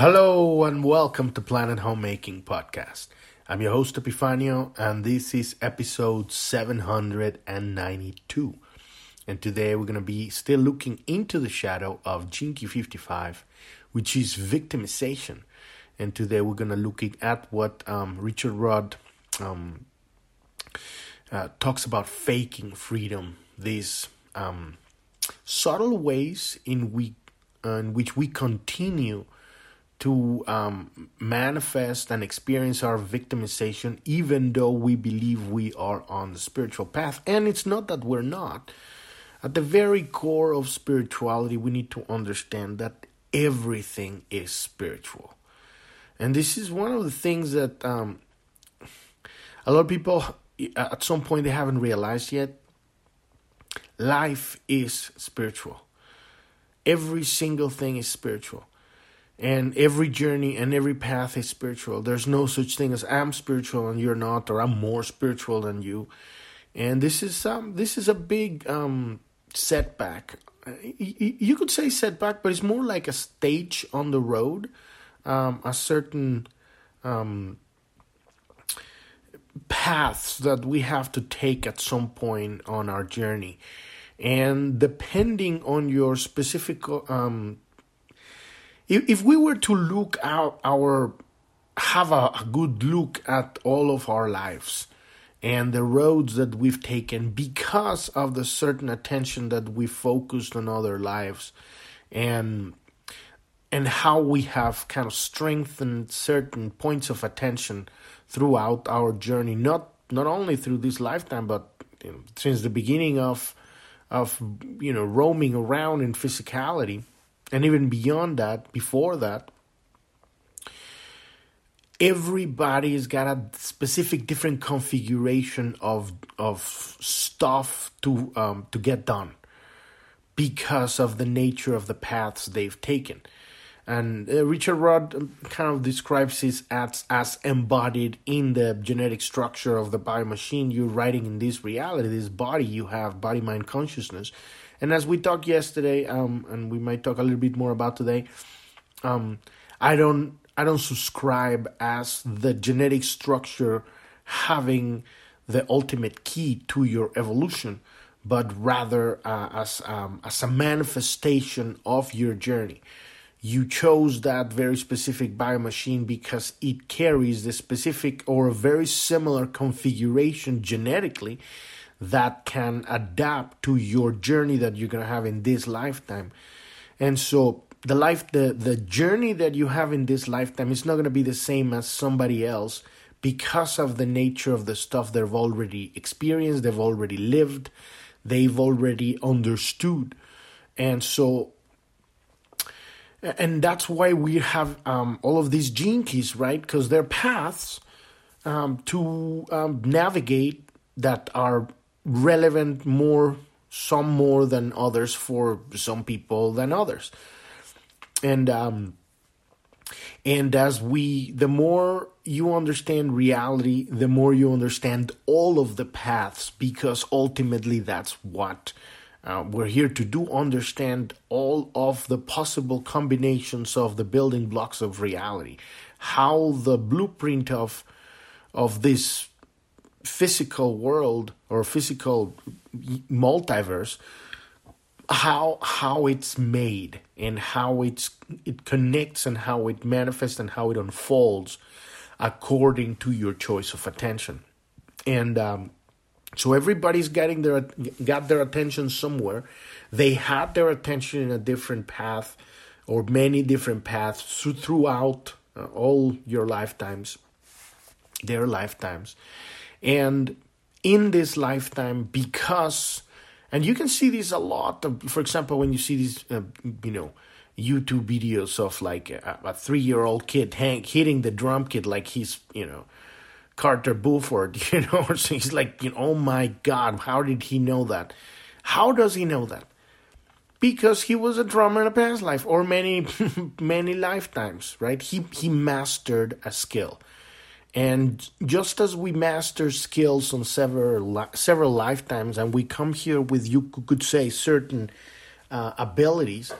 Hello and welcome to Planet Homemaking Podcast. I'm your host Epifanio and this is episode 792. And today we're going to be still looking into the shadow of Key 55, which is victimization. And today we're going to look at what um, Richard Rudd um, uh, talks about faking freedom, these um, subtle ways in, we, uh, in which we continue to um, manifest and experience our victimization, even though we believe we are on the spiritual path. And it's not that we're not. At the very core of spirituality, we need to understand that everything is spiritual. And this is one of the things that um, a lot of people, at some point, they haven't realized yet. Life is spiritual. Every single thing is spiritual and every journey and every path is spiritual. There's no such thing as I'm spiritual and you're not, or I'm more spiritual than you. And this is um this is a big um setback. You could say setback, but it's more like a stage on the road, um, a certain um, paths that we have to take at some point on our journey. And depending on your specific um, if, we were to look out our have a, a good look at all of our lives and the roads that we've taken because of the certain attention that we focused on other lives and and how we have kind of strengthened certain points of attention throughout our journey not not only through this lifetime but since the beginning of of you know roaming around in physicality and even beyond that, before that, everybody's got a specific different configuration of of stuff to um, to get done because of the nature of the paths they've taken. And uh, Richard Rudd um, kind of describes this as, as embodied in the genetic structure of the bio machine. You're writing in this reality, this body, you have body mind consciousness and as we talked yesterday, um, and we might talk a little bit more about today, um, I don't I don't subscribe as the genetic structure having the ultimate key to your evolution, but rather uh, as um, as a manifestation of your journey. You chose that very specific biomachine because it carries the specific or a very similar configuration genetically that can adapt to your journey that you're going to have in this lifetime. And so the life the the journey that you have in this lifetime is not going to be the same as somebody else because of the nature of the stuff they've already experienced, they've already lived, they've already understood. And so and that's why we have um, all of these gene keys, right? Because they're paths um, to um, navigate that are relevant more some more than others for some people than others. And um and as we the more you understand reality the more you understand all of the paths because ultimately that's what uh, we're here to do understand all of the possible combinations of the building blocks of reality. How the blueprint of of this physical world or physical multiverse how how it's made and how it's it connects and how it manifests and how it unfolds according to your choice of attention. And um, so everybody's getting their got their attention somewhere. They had their attention in a different path or many different paths throughout uh, all your lifetimes their lifetimes and in this lifetime, because, and you can see these a lot. Of, for example, when you see these, uh, you know, YouTube videos of like a, a three year old kid hang, hitting the drum kit like he's, you know, Carter Beauford, you know, so he's like, you know, oh my God, how did he know that? How does he know that? Because he was a drummer in a past life or many, many lifetimes, right? He he mastered a skill. And just as we master skills on several several lifetimes, and we come here with you could say certain uh, abilities,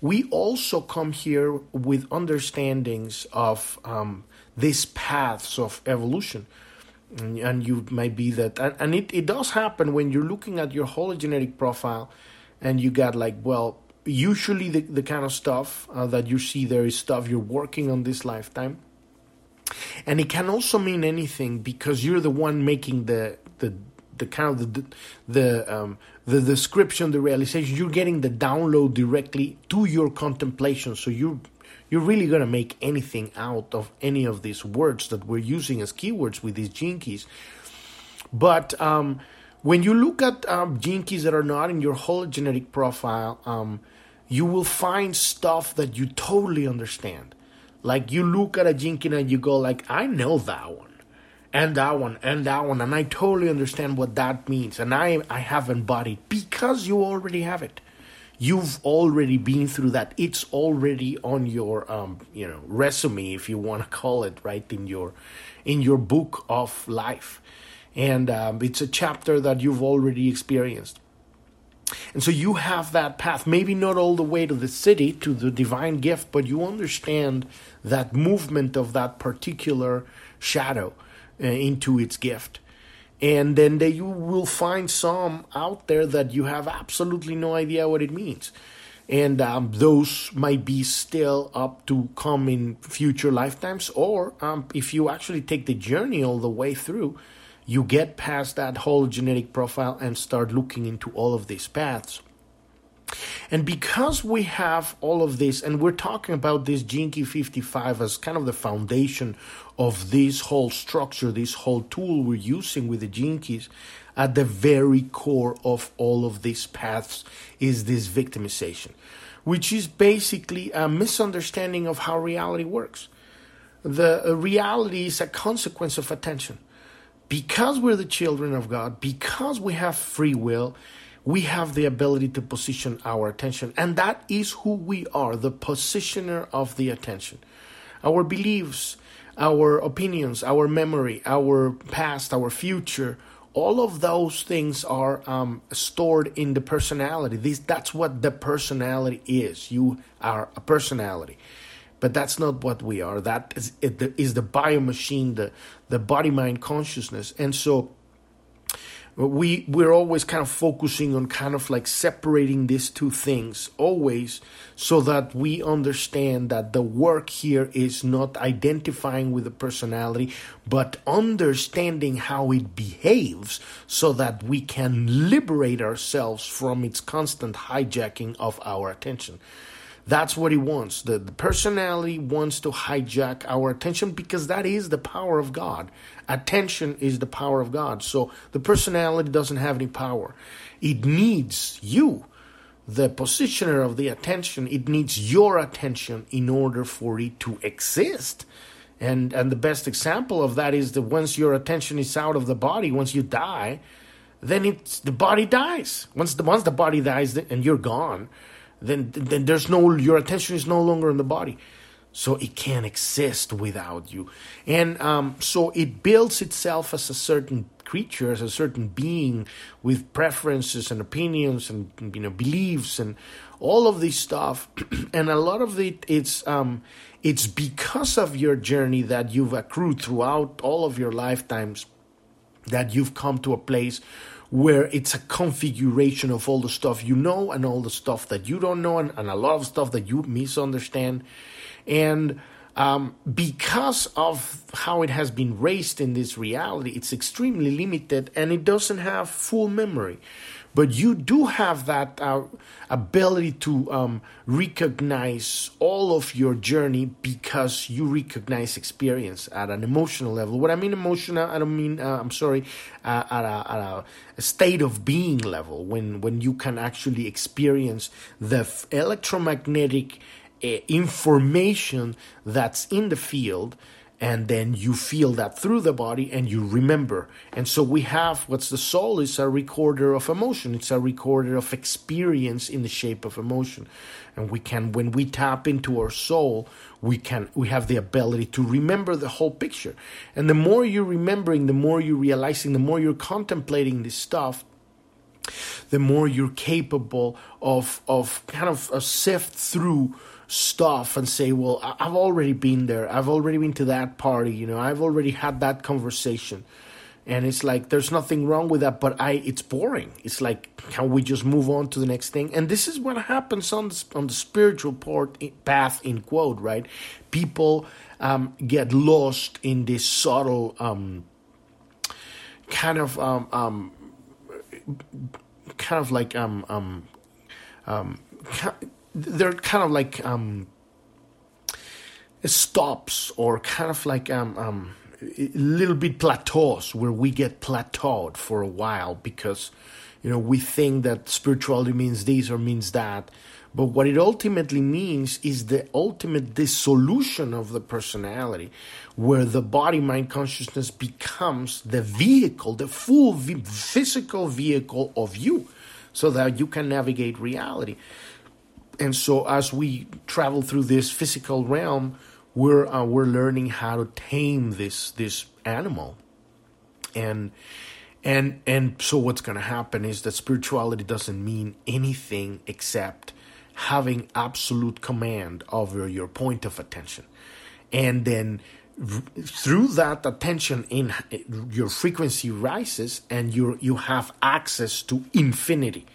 we also come here with understandings of um, these paths of evolution. And, you might be that, and, it, it does happen when you're looking at your hologenetic profile and you got like, well, usually the, the kind of stuff uh, that you see there is stuff you're working on this lifetime. And it can also mean anything because you're the one making the, the the kind of the the um, the description, the realization. You're getting the download directly to your contemplation. So you you're really gonna make anything out of any of these words that we're using as keywords with these gene keys. But um, when you look at um, gene keys that are not in your hologenetic profile, um, you will find stuff that you totally understand. Like you look at a gene key and you go like, I know that one and that one and that one and i totally understand what that means and i i have embodied because you already have it. You've already been through that. It's already on your um you know resume if you want to call it right in your in your book of life. And um, it's a chapter that you've already experienced and so you have that path maybe not all the way to the siddhi to the divine gift but you understand that movement of that particular shadow uh, into its gift. And then they, you will find some out there that you have absolutely no idea what it means. And um, those might be still up to come in future lifetimes, or um, if you actually take the journey all the way through, you get past that hologenetic profile and start looking into all of these paths. And because we have all of this, and we're talking about this Key 55 as kind of the foundation of this whole structure, this whole tool we're using with the Keys, at the very core of all of these paths is this victimization, which is basically a misunderstanding of how reality works. The uh, reality is a consequence of attention. Because we're the children of God, because we have free will, we have the ability to position our attention. And that is who we are, the positioner of the attention. Our beliefs, our opinions, our memory, our past, our future, all of those things are um, stored in the personality. This, that's what the personality is. You are a personality. But that's not what we are. That is, is the biomachine, the, the body mind consciousness. And so we we're always kind of focusing on kind of like separating these two things always so that we understand that the work here is not identifying with the personality but understanding how it behaves so that we can liberate ourselves from its constant hijacking of our attention that's what he wants. The, the personality wants to hijack our attention because that is the power of God. Attention is the power of God. So the personality doesn't have any power. It needs you, the positioner of the attention. It needs your attention in order for it to exist. And and the best example of that is that once your attention is out of the body, once you die, then it's the body dies. Once the once the body dies and you're gone, then then there's no your attention is no longer in the body. So it can't exist without you. And um, so it builds itself as a certain creature as a certain being with preferences and opinions and you know beliefs and all of this stuff. And a lot of it it's um, it's because of your journey that you've accrued throughout all of your lifetimes that you've come to a place where it's a configuration of all the stuff you know and all the stuff that you don't know and, and a lot of stuff that you misunderstand. And um, because of how it has been raised in this reality, it's extremely limited and it doesn't have full memory but you do have that uh, ability to um, recognize all of your journey because you recognize experience at an emotional level. What I mean emotional, I don't mean uh, I'm sorry, uh, at, a, at, a, state of being level when when you can actually experience the f- electromagnetic uh, information that's in the field and then you feel that through the body and you remember. And so we have what's the soul is a recorder of emotion. It's a recorder of experience in the shape of emotion. And we can when we tap into our soul we can we have the ability to remember the whole picture. And the more you're remembering the more you're realizing the more you're contemplating this stuff the more you're capable of of kind of a sift through stuff and say, well, I've already been there. I've already been to that party. You know, I've already had that conversation. And it's like there's nothing wrong with that, but I it's boring. It's like can we just move on to the next thing? And this is what happens on the on the spiritual part, path in quote, right? People um, get lost in this subtle um, kind of um, um kind of like um um um they're kind of like um stops or kind of like um um little bit plateaus where we get plateaued for a while because you know we think that spirituality means this or means that. But what it ultimately means is the ultimate dissolution of the personality where the body mind consciousness becomes the vehicle the full physical vehicle of you so that you can navigate reality and so as we travel through this physical realm we're uh, we're learning how to tame this this animal. And and and so what's going to happen is that spirituality doesn't mean anything except having absolute command over your point of attention. And then through that attention in your frequency rises and you you have access to infinity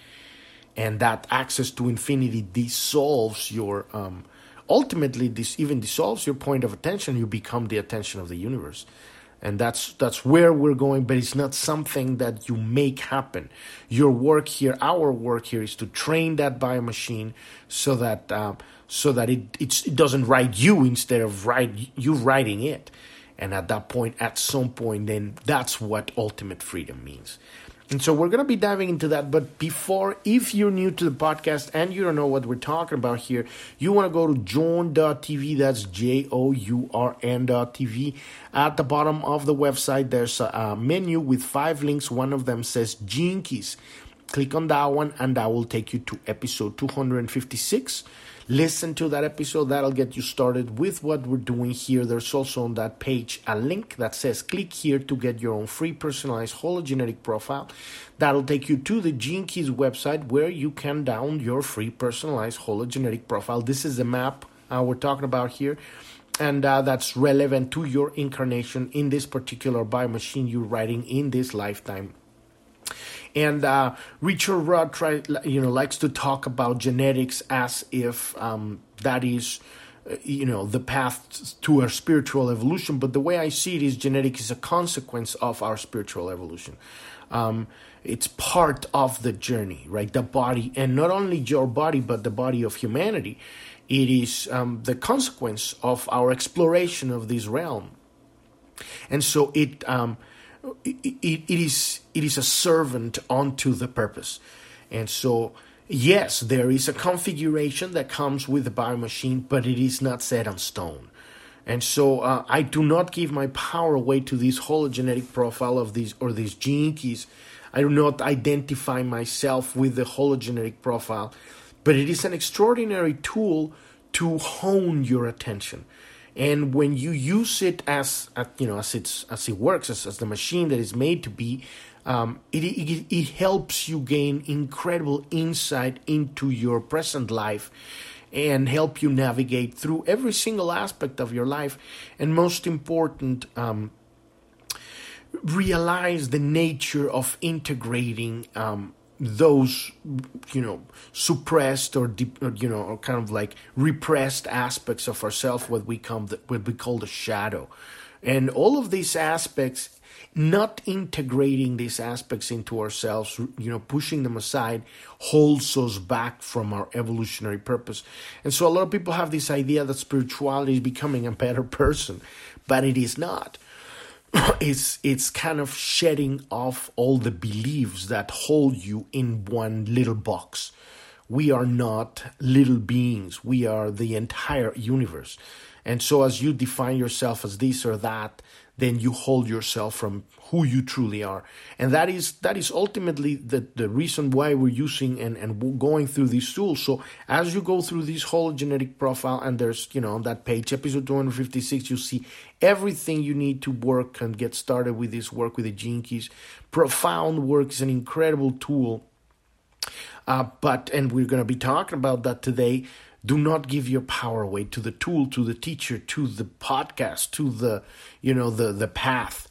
and that access to infinity dissolves your um, ultimately this even dissolves your point of attention. You become the attention of the universe. And that's that's where we're going but it's not something that you make happen. Your work here our work here is to train that bio machine so that uh, so that it it doesn't write you instead of write you writing it. And at that point at some point then that's what ultimate freedom means and so we're going to be diving into that. But before, if you're new to the podcast and you don't know what we're talking about here, you want to go to journ.tv. That's J O U R N.tv. At the bottom of the website, there's a, menu with five links. One of them says Keys. Click on that one, and that will take you to episode 256 listen to that episode. That'll get you started with what we're doing here. There's also on that page a link that says click here to get your own free personalized hologenetic profile. That'll take you to the Gene Keys website where you can download your free personalized hologenetic profile. This is the map uh, we're talking about here. And uh, that's relevant to your incarnation in this particular biomachine you're writing in this lifetime and uh, Richard Rudd, try, you know, likes to talk about genetics as if um, that is, uh, you know, the path to our spiritual evolution. But the way I see it is, genetics is a consequence of our spiritual evolution. Um, it's part of the journey, right? The body, and not only your body, but the body of humanity. It is um, the consequence of our exploration of this realm, and so it um, it, it, it is it is a servant unto the purpose. And so yes there is a configuration that comes with the bio machine but it is not set on stone. And so uh, i do not give my power away to this hologenetic profile of these or these gene keys. I do not identify myself with the hologenetic profile but it is an extraordinary tool to hone your attention and when you use it as you know as it's as it works as, as the machine that is made to be um, it, it, it helps you gain incredible insight into your present life and help you navigate through every single aspect of your life. And most important um, realize the nature of integrating um, those you know suppressed or, you know or kind of like repressed aspects of ourselves what we come the, what we call the shadow. And all of these aspects not integrating these aspects into ourselves you know pushing them aside holds us back from our evolutionary purpose. And so a lot of people have this idea that spirituality is becoming a better person but it is not it's it's kind of shedding off all the beliefs that hold you in one little box. We are not little beings. We are the entire universe. And so as you define yourself as this or that, then you hold yourself from who you truly are. And that is that is ultimately the, the reason why we're using and, and going through these tools. So as you go through this hologenetic profile and there's, you know, on that page, episode 256, you see everything you need to work and get started with this work with the gene keys. Profound work is an incredible tool Uh, but, and we're going to be talking about that today. Do not give your power away to the tool, to the teacher, to the podcast, to the, you know, the, the path.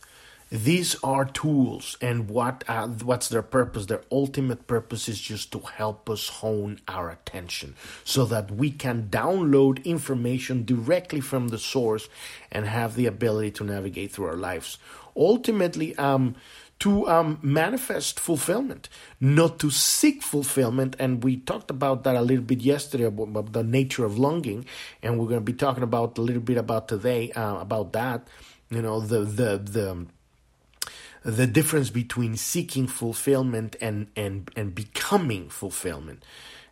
These are tools, and what uh, what's their purpose? Their ultimate purpose is just to help us hone our attention, so that we can download information directly from the source and have the ability to navigate through our lives. Ultimately, um, to um, manifest fulfillment, not to seek fulfillment. And we talked about that a little bit yesterday about, the nature of longing, and we're going to be talking about a little bit about today uh, about that. You know, the the the the difference between seeking fulfillment and and and becoming fulfillment.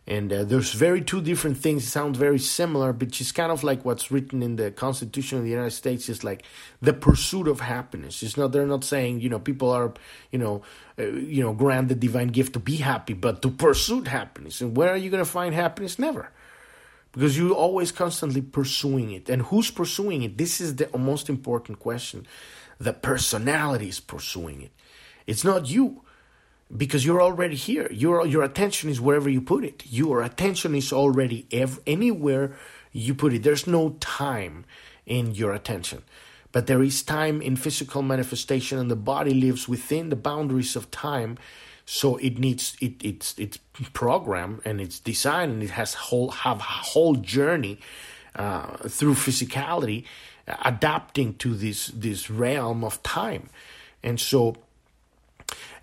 And uh, there's very two different things sound very similar but it's kind of like what's written in the constitution of the united states is like the pursuit of happiness. It's not they're not saying you know people are you know uh, you know grant the divine gift to be happy but to pursue happiness. And where are you going to find happiness? Never. Because you're always constantly pursuing it. And who's pursuing it? This is the most important question the personality is pursuing it. It's not you because you're already here. Your your attention is wherever you put it. Your attention is already ev- anywhere you put it. There's no time in your attention. But there is time in physical manifestation and the body lives within the boundaries of time. So it needs it it's it's programmed and it's designed and it has whole have a whole journey uh, through physicality adapting to this this realm of time. And so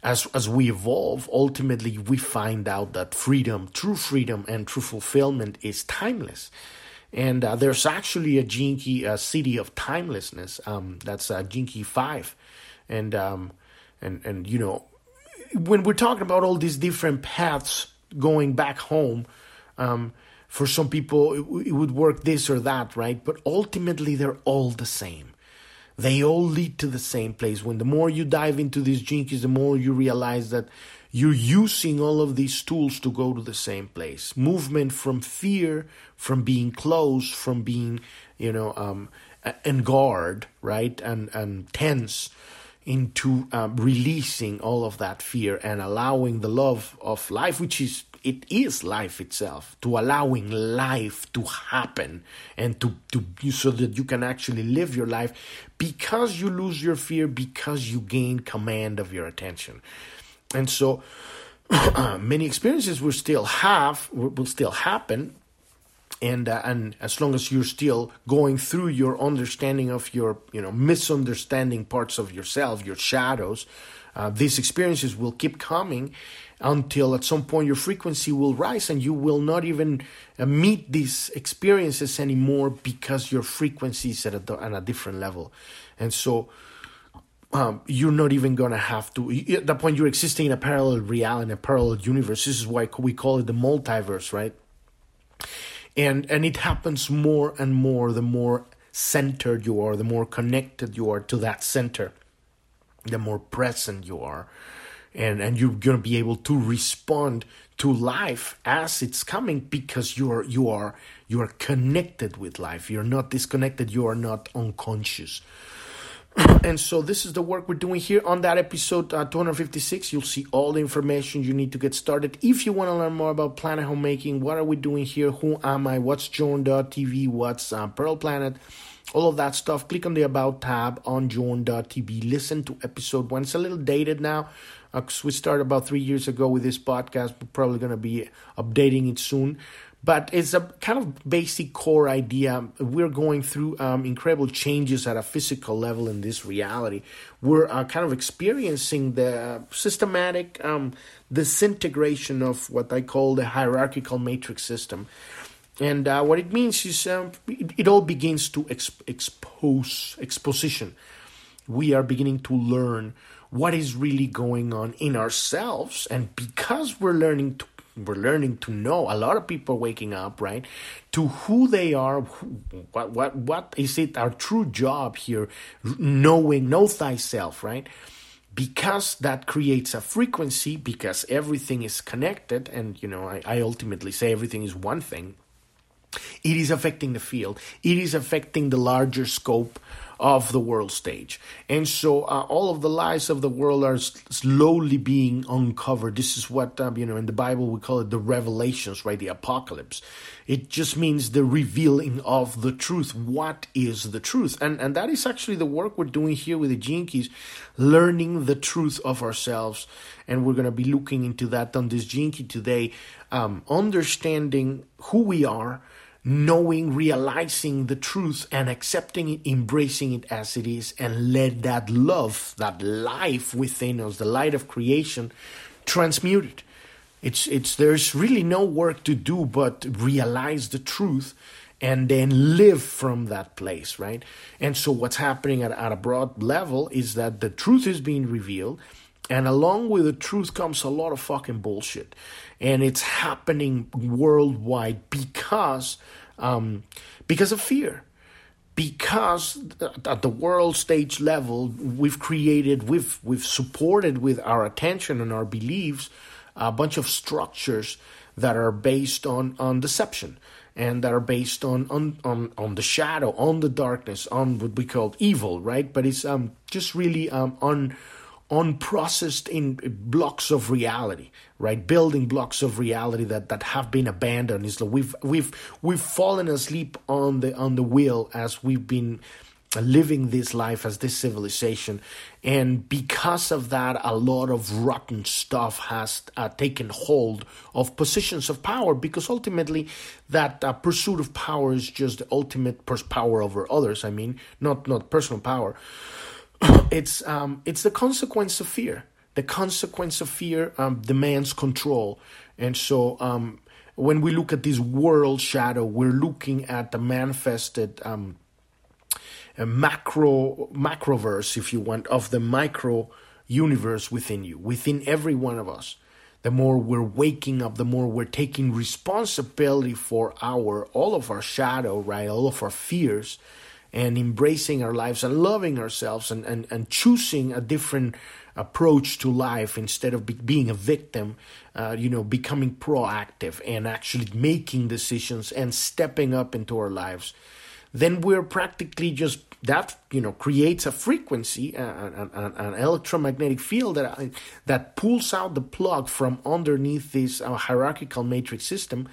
as as we evolve ultimately we find out that freedom true freedom and true fulfillment is timeless. And uh, there's actually a Key uh, siddhi of timelessness um, that's uh, Gene 5 and um, and and you know when we're talking about all these different paths going back home um, for some people it, it would work this or that, right? But ultimately, they're all the same. They all lead to the same place. When the more you dive into these Keys, the more you realize that you're using all of these tools to go to the same place. Movement from fear, from being close, from being, you know, um, and guard, right, and and tense, into um, releasing all of that fear and allowing the love of life, which is it is life itself to allowing life to happen and to, to so that you can actually live your life because you lose your fear because you gain command of your attention. And so many experiences will still have will still happen and uh, and as long as you're still going through your understanding of your you know misunderstanding parts of yourself your shadows uh, these experiences will keep coming until at some point your frequency will rise and you will not even uh, meet these experiences anymore because your frequency is at a, at a different level. And so um, you're not even to have to, at that point, you're existing in a parallel reality, a parallel universe. This is why we call it the multiverse, right? And, and it happens more and more the more centered you are, the more connected you are to that center, the more present you are. And and you're going to be able to respond to life as it's coming because you're you are you are connected with life. You're not disconnected. You are not unconscious and so this is the work we're doing here on that episode uh, 256 you'll see all the information you need to get started. If you want to learn more about planet homemaking what are we doing here? Who am i? What's journ.tv what's uh, pearl planet? All of that stuff. Click on the about tab on journ.tv listen to episode one. It's a little dated now uh, we started about three years ago with this podcast. We're probably going to be updating it soon. But it's a kind of basic core idea. We're going through um, incredible changes at a physical level in this reality. We're uh, kind of experiencing the systematic um, disintegration of what I call the hierarchical matrix system. And uh, what it means is um, it, it, all begins to exp- expose exposition. We are beginning to learn what is really going on in ourselves and because we're learning to we're learning to know. A lot of people waking up right to who they are who, what what what is it our true job here knowing know thyself right? Because that creates a frequency because everything is connected and you know I, I ultimately say everything is one thing. It is affecting the field. It is affecting the larger scope of the world stage. And so uh, all of the lies of the world are slowly being uncovered. This is what, um, you know, in the Bible we call it the revelations, right? The apocalypse. It just means the revealing of the truth. What is the truth? And, and that is actually the work we're doing here with the Keys, learning the truth of ourselves. And we're going to be looking into that on this Key today, um, understanding who we are, knowing, realizing the truth, and accepting it, embracing it as it is, and let that love, that life within us, the light of creation, transmute it. It's it's there's really no work to do but realize the truth and then live from that place, right? And so what's happening at, at a broad level is that the truth is being revealed, and along with the truth comes a lot of fucking bullshit. And it's happening worldwide because um, because of fear. Because at the world stage level we've created we've we've supported with our attention and our beliefs a bunch of structures that are based on on deception and that are based on on on, on the shadow on the darkness on what we call evil right? But it's um just really um on unprocessed in blocks of reality right? Building blocks of reality that that have been abandoned. Is like we've we've we've fallen asleep on the on the wheel as we've been living this life as this civilization. And because of that a lot of rotten stuff has uh, taken hold of positions of power because ultimately that uh, pursuit of power is just the ultimate power over others. I mean not not personal power it's um, it's the consequence of fear. The consequence of fear um, demands control, and so um, when we look at this world shadow, we're looking at the manifested um, macro macroverse, if you want, of the micro universe within you, within every one of us. The more we're waking up, the more we're taking responsibility for our all of our shadow, right, all of our fears and embracing our lives and loving ourselves and, and, and choosing a different approach to life instead of be, being a victim, uh, you know, becoming proactive and actually making decisions and stepping up into our lives, then we're practically just that you know creates a frequency, an, an, an electromagnetic field that that pulls out the plug from underneath this uh, hierarchical matrix system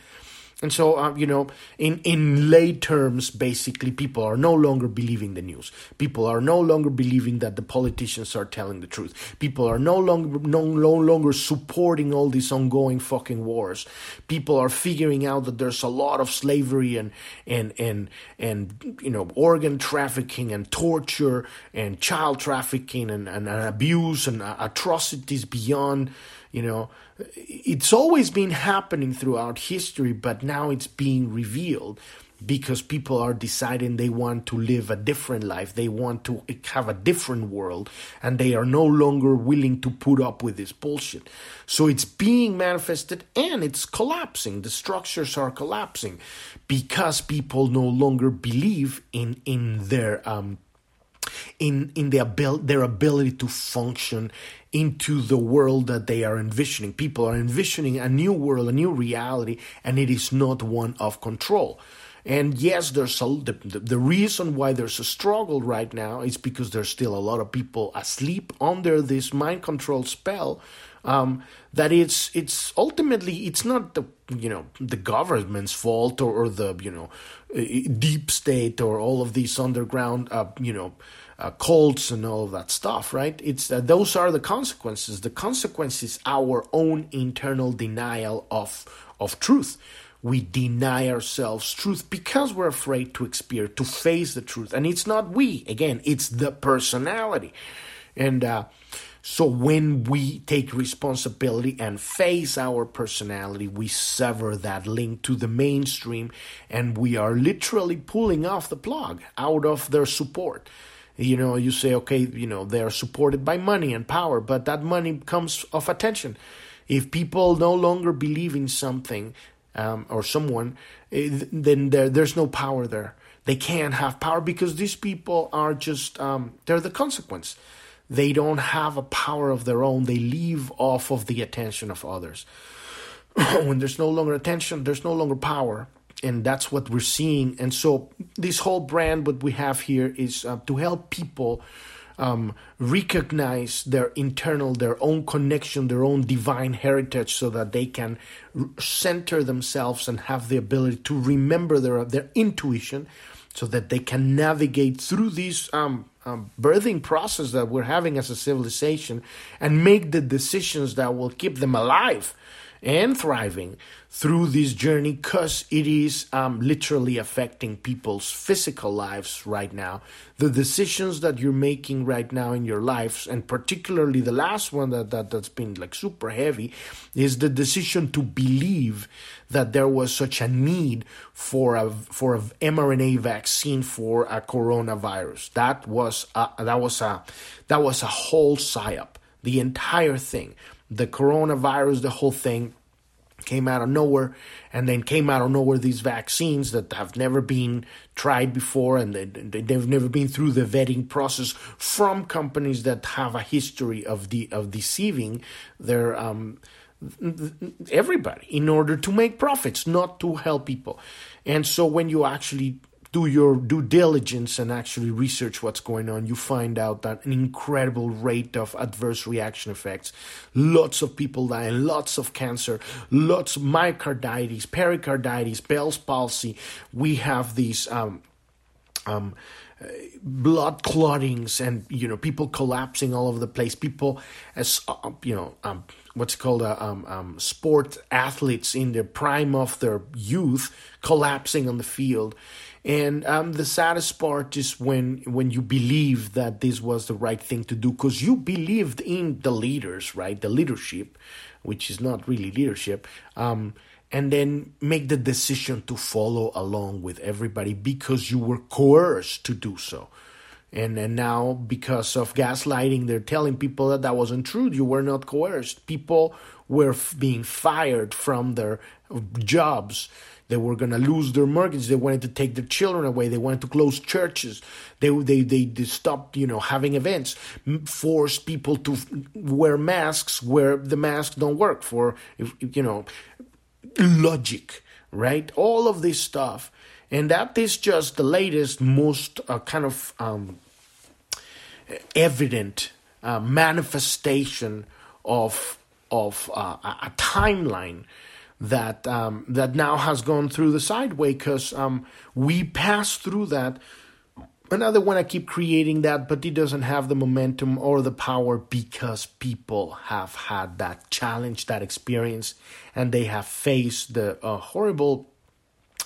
and so, uh, you know, in, in lay terms, basically, people are no longer believing the news. People are no longer believing that the politicians are telling the truth. People are no longer no, no longer supporting all these ongoing fucking wars. People are figuring out that there's a lot of slavery and and and and you know organ trafficking and torture and child trafficking and, and, and abuse and uh, atrocities beyond you know, it's always been happening throughout history, but now it's being revealed because people are deciding they want to live a different life, they want to have a different world, and they are no longer willing to put up with this bullshit. So it's being manifested and it's collapsing. The structures are collapsing because people no longer believe in in their um, in in their abil- their ability to function into the world that they are envisioning. People are envisioning a new world, a new reality, and it is not one of control. And yes, there's a, the, the reason why there's a struggle right now is because there's still a lot of people asleep under this mind control spell. Um, that it's it's ultimately it's not the you know the government's fault or, or the you know deep state or all of these underground uh, you know uh, cults and all of that stuff, right? It's uh, those are the consequences. The consequence is our own internal denial of of truth. We deny ourselves truth because we're afraid to experience, to face the truth, and it's not we. Again, it's the personality, and. Uh, so when we take responsibility and face our personality, we sever that link to the mainstream and we are literally pulling off the plug out of their support you know you say okay you know they are supported by money and power but that money comes of attention. If people no longer believe in something um, or someone eh, then there, there's no power there. They can't have power because these people are just um, they're the consequence. They don't have a power of their own. They live off of the attention of others. When there's no longer attention there's no longer power and that's what we're seeing. And so this whole brand, what we have here, is uh, to help people um, recognize their internal, their own connection, their own divine heritage, so that they can center themselves and have the ability to remember their their intuition, so that they can navigate through this um, um, birthing process that we're having as a civilization and make the decisions that will keep them alive and thriving through this journey because it is um, literally affecting people's physical lives right now. The decisions that you're making right now in your lives, and particularly the last one that, that, that's been like super heavy, is the decision to believe that there was such a need for a for a mRNA vaccine for a coronavirus. That was a, that was a that was a whole psyop. The entire thing the coronavirus, the whole thing came out of nowhere and then came out of nowhere these vaccines that have never been tried before and they, they've never been through the vetting process from companies that have a history of the of deceiving their um, everybody in order to make profits not to help people. And so when you actually do your due diligence and actually research what's going on, you find out that an incredible rate of adverse reaction effects, lots of people dying, lots of cancer, lots of myocarditis, pericarditis, Bell's palsy. We have these um, um, blood clottings and you know people collapsing all over the place. People as uh, you know. Um, what's called uh, um, um, sport athletes in the prime of their youth collapsing on the field and um, the saddest part is when when you believe that this was the right thing to do because you believed in the leaders, right? The leadership, which is not really leadership. Um, and then make the decision to follow along with everybody because you were coerced to do so. And, and now, because of gaslighting, they're telling people that that wasn't true. You were not coerced. People were f- being fired from their jobs they were going to lose their mortgage. They wanted to take their children away. They wanted to close churches. They they they, they stopped you know having events. Force people to wear masks where the masks don't work for you know logic, right? All of this stuff, and that is just the latest, most uh, kind of um, evident uh, manifestation of of uh, a timeline that um, that now has gone through the sideway because um, we passed through that. Another one I keep creating that, but it doesn't have the momentum or the power because people have had that challenge, that experience, and they have faced the uh, horrible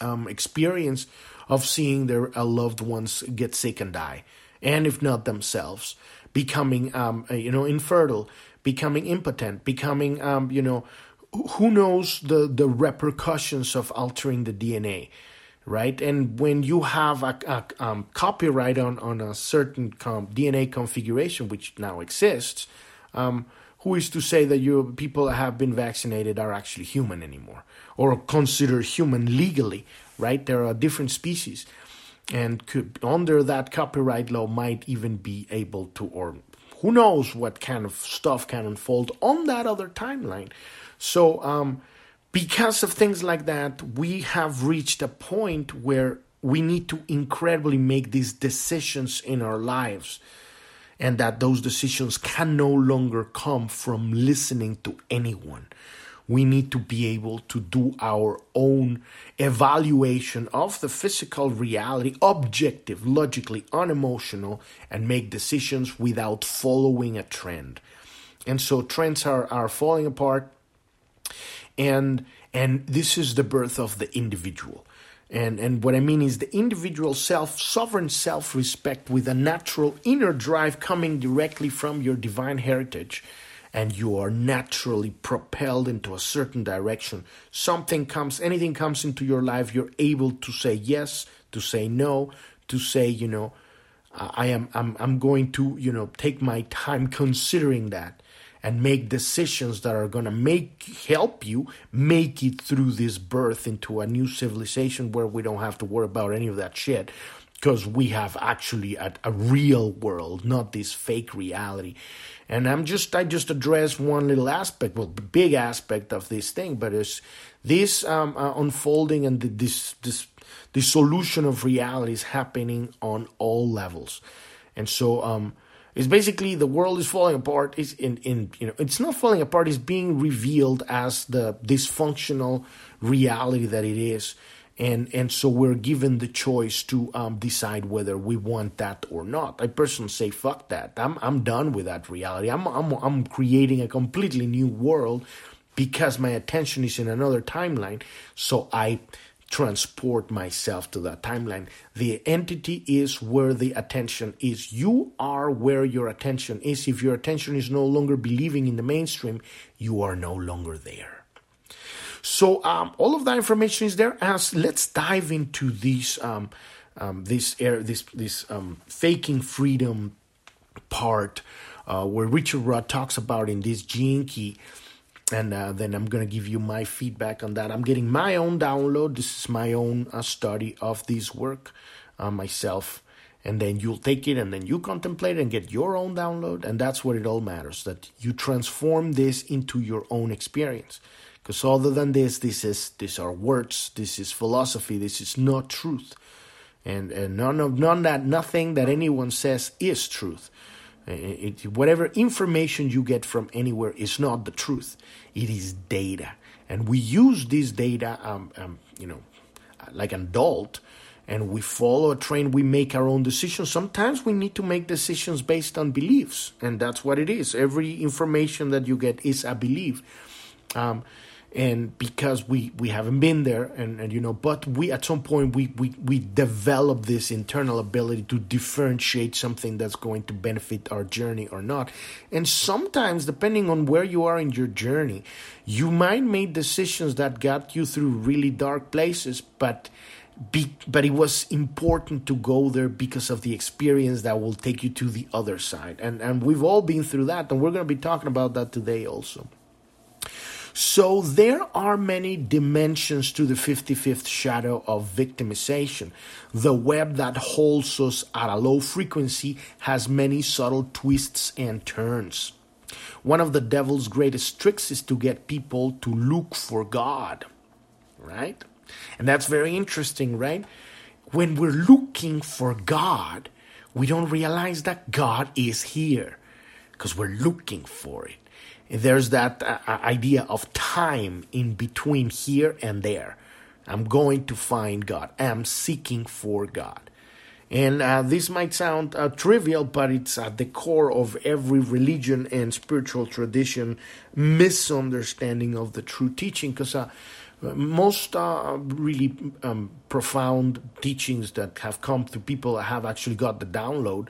um, experience of seeing their uh, loved ones get sick and die, and if not themselves, becoming um, uh, you know infertile, becoming impotent, becoming um, you know who knows the, the repercussions of altering the DNA, right? And when you have a, a um, copyright on, on a certain com- DNA configuration, which now exists, um, who is to say that you people that have been vaccinated are actually human anymore or considered human legally, right? There are different species. And could, under that copyright law might even be able to, or who knows what kind of stuff can unfold on that other timeline. So, um, because of things like that, we have reached a point where we need to incredibly make these decisions in our lives. And that those decisions can no longer come from listening to anyone. We need to be able to do our own evaluation of the physical reality, objective, logically, unemotional, and make decisions without following a trend. And so trends are, are falling apart and and this is the birth of the individual and and what i mean is the individual self sovereign self-respect with a natural inner drive coming directly from your divine heritage. And you are naturally propelled into a certain direction. Something comes anything comes into your life you're able to say yes to say no to say you know i am i'm, I'm going to you know take my time considering that and make decisions that are going to make help you make it through this birth into a new civilization where we don't have to worry about any of that shit because we have actually a, a, real world, not this fake reality. And I'm just I just address one little aspect, well, big aspect of this thing, but it's this um, uh, unfolding and the, this this the solution of reality is happening on all levels, and so um, it's basically the world is falling apart. Is in in you know it's not falling apart. It's being revealed as the dysfunctional reality that it is and and so we're given the choice to um, decide whether we want that or not. I personally say fuck that. I'm I'm done with that reality. I'm I'm I'm creating a completely new world because my attention is in another timeline. So I transport myself to that timeline. The entity is where the attention is. You are where your attention is. If your attention is no longer believing in the mainstream, you are no longer there. So um, all of that information is there. As let's dive into this um, um, this air this this um, faking freedom part uh, where Richard Rudd talks about in this gene key. And uh, then I'm to give you my feedback on that. I'm getting my own download. This is my own uh, study of this work uh, myself and then you'll take it and then you contemplate and get your own download and that's what it all matters that you transform this into your own experience because other than this, this is these are words, this is philosophy, this is not truth. And, and none of none that nothing that anyone says is truth. It, it, whatever information you get from anywhere is not the truth. It is data, and we use this data, um, um, you know, like an adult, and we follow a train. We make our own decisions. Sometimes we need to make decisions based on beliefs, and that's what it is. Every information that you get is a belief. Um, and because we we haven't been there and, and you know but we at some point we, we we develop this internal ability to differentiate something that's going to benefit our journey or not. And sometimes depending on where you are in your journey you might make decisions that got you through really dark places but be, but it was important to go there because of the experience that will take you to the other side. And and we've all been through that and we're going to be talking about that today also so there are many dimensions to the 55th shadow of victimization. The web that holds us at a low frequency has many subtle twists and turns. One of the devil's greatest tricks is to get people to look for God, right? And that's very interesting, right? When we're looking for God, we don't realize that God is here because we're looking for it there's that uh, uh, idea of time in between here and there. I'm going to find God. I'm seeking for God. And uh, this might sound uh, trivial, but it's at the core of every religion and spiritual tradition misunderstanding of the true teaching. Because uh, most uh, really um, profound teachings that have come to people that have actually got the download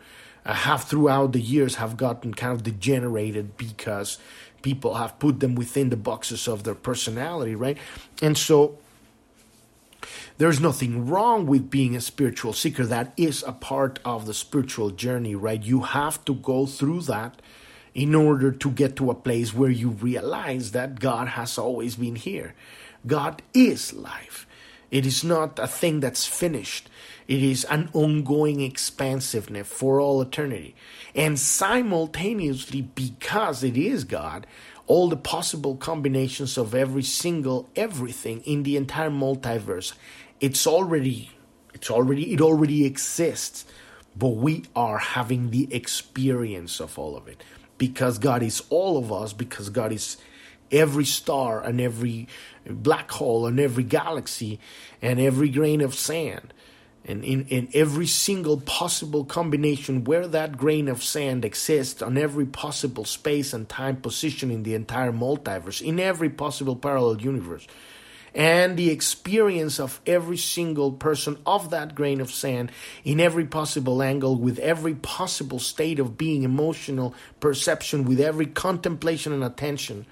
have throughout the years have gotten kind of degenerated because people have put them within the boxes of their personality, right? And so there's nothing wrong with being a spiritual seeker. That is a part of the spiritual journey, right? You have to go through that in order to get to a place where you realize that God has always been here. God is life. It is not a thing that's finished. It is an ongoing expansiveness for all eternity. And simultaneously, because it is God, all the possible combinations of every single everything in the entire multiverse, it's already, it's already, it already exists. But we are having the experience of all of it. Because God is all of us, because God is every star and every black hole and every galaxy and every grain of sand and in, in every single possible combination where that grain of sand exists on every possible space and time position in the entire multiverse, in every possible parallel universe, and the experience of every single person of that grain of sand in every possible angle, with every possible state of being, emotional perception, with every contemplation and attention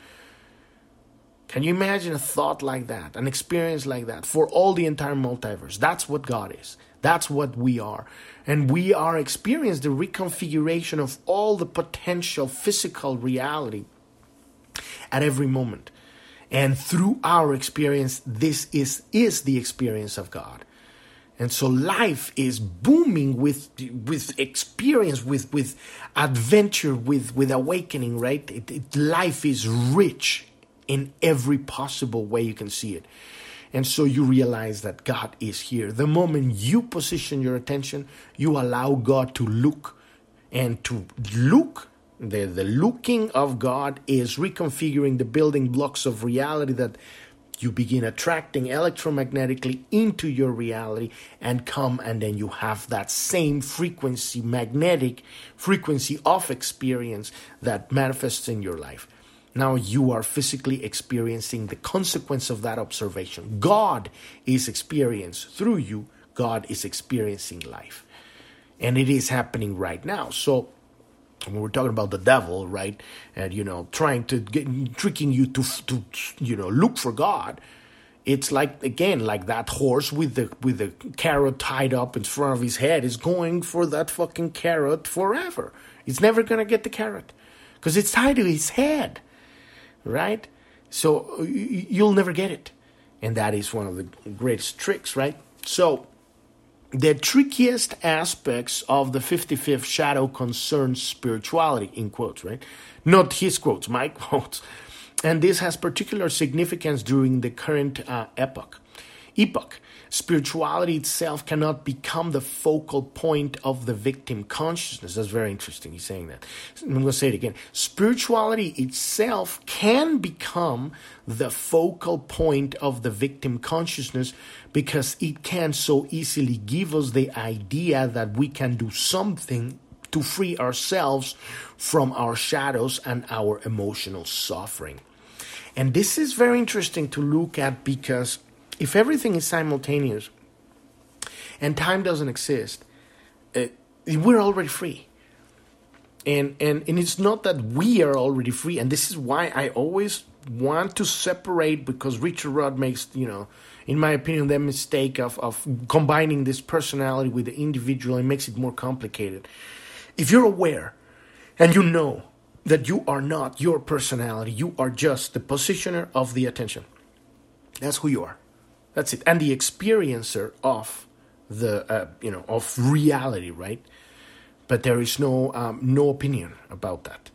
can you imagine a thought like that, an experience like that for all the entire multiverse? That's what God is. That's what we are. And we are experiencing the reconfiguration of all the potential physical reality at every moment. And through our experience, this is, is the experience of God. And so life is booming with with experience, with with adventure, with with awakening, right? It, it, life is rich in every possible way you can see it. And so you realize that God is here. The moment you position your attention, you allow God to look. And to look, the, the looking of God is reconfiguring the building blocks of reality that you begin attracting electromagnetically into your reality and come and then you have that same frequency magnetic frequency of experience that manifests in your life now you are physically experiencing the consequence of that observation. God is experienced. Through you god is experiencing life. And it is happening right now. So when we're talking about the devil, right, and you know, trying to get tricking you to to you know look for God, it's like again like that horse with the with the carrot tied up in front of his head is going for that fucking carrot forever. He's never gonna get the carrot because it's tied to his head, right? So you'll never get it, and that is one of the greatest tricks, right? So the trickiest aspects of the 55th shadow concerns spirituality, in quotes, right? Not his quotes, my quotes. And this has particular significance during the current uh, epoch. Epoch. Spirituality itself cannot become the focal point of the victim consciousness. That's very interesting. He's saying that. I'm going to say it again. Spirituality itself can become the focal point of the victim consciousness because it can so easily give us the idea that we can do something to free ourselves from our shadows and our emotional suffering. And this is very interesting to look at because if everything is simultaneous and time doesn't exist, uh, we're already free. And, and and it's not that we are already free, and this is why I always want to separate because Richard Rudd makes, you know, in my opinion, the mistake of, of combining this personality with the individual and makes it more complicated. If you're aware and you know that you are not your personality, you are just the positioner of the attention. That's who you are. That's it. And the experiencer of the uh, you know of reality, right? But there is no um, no opinion about that.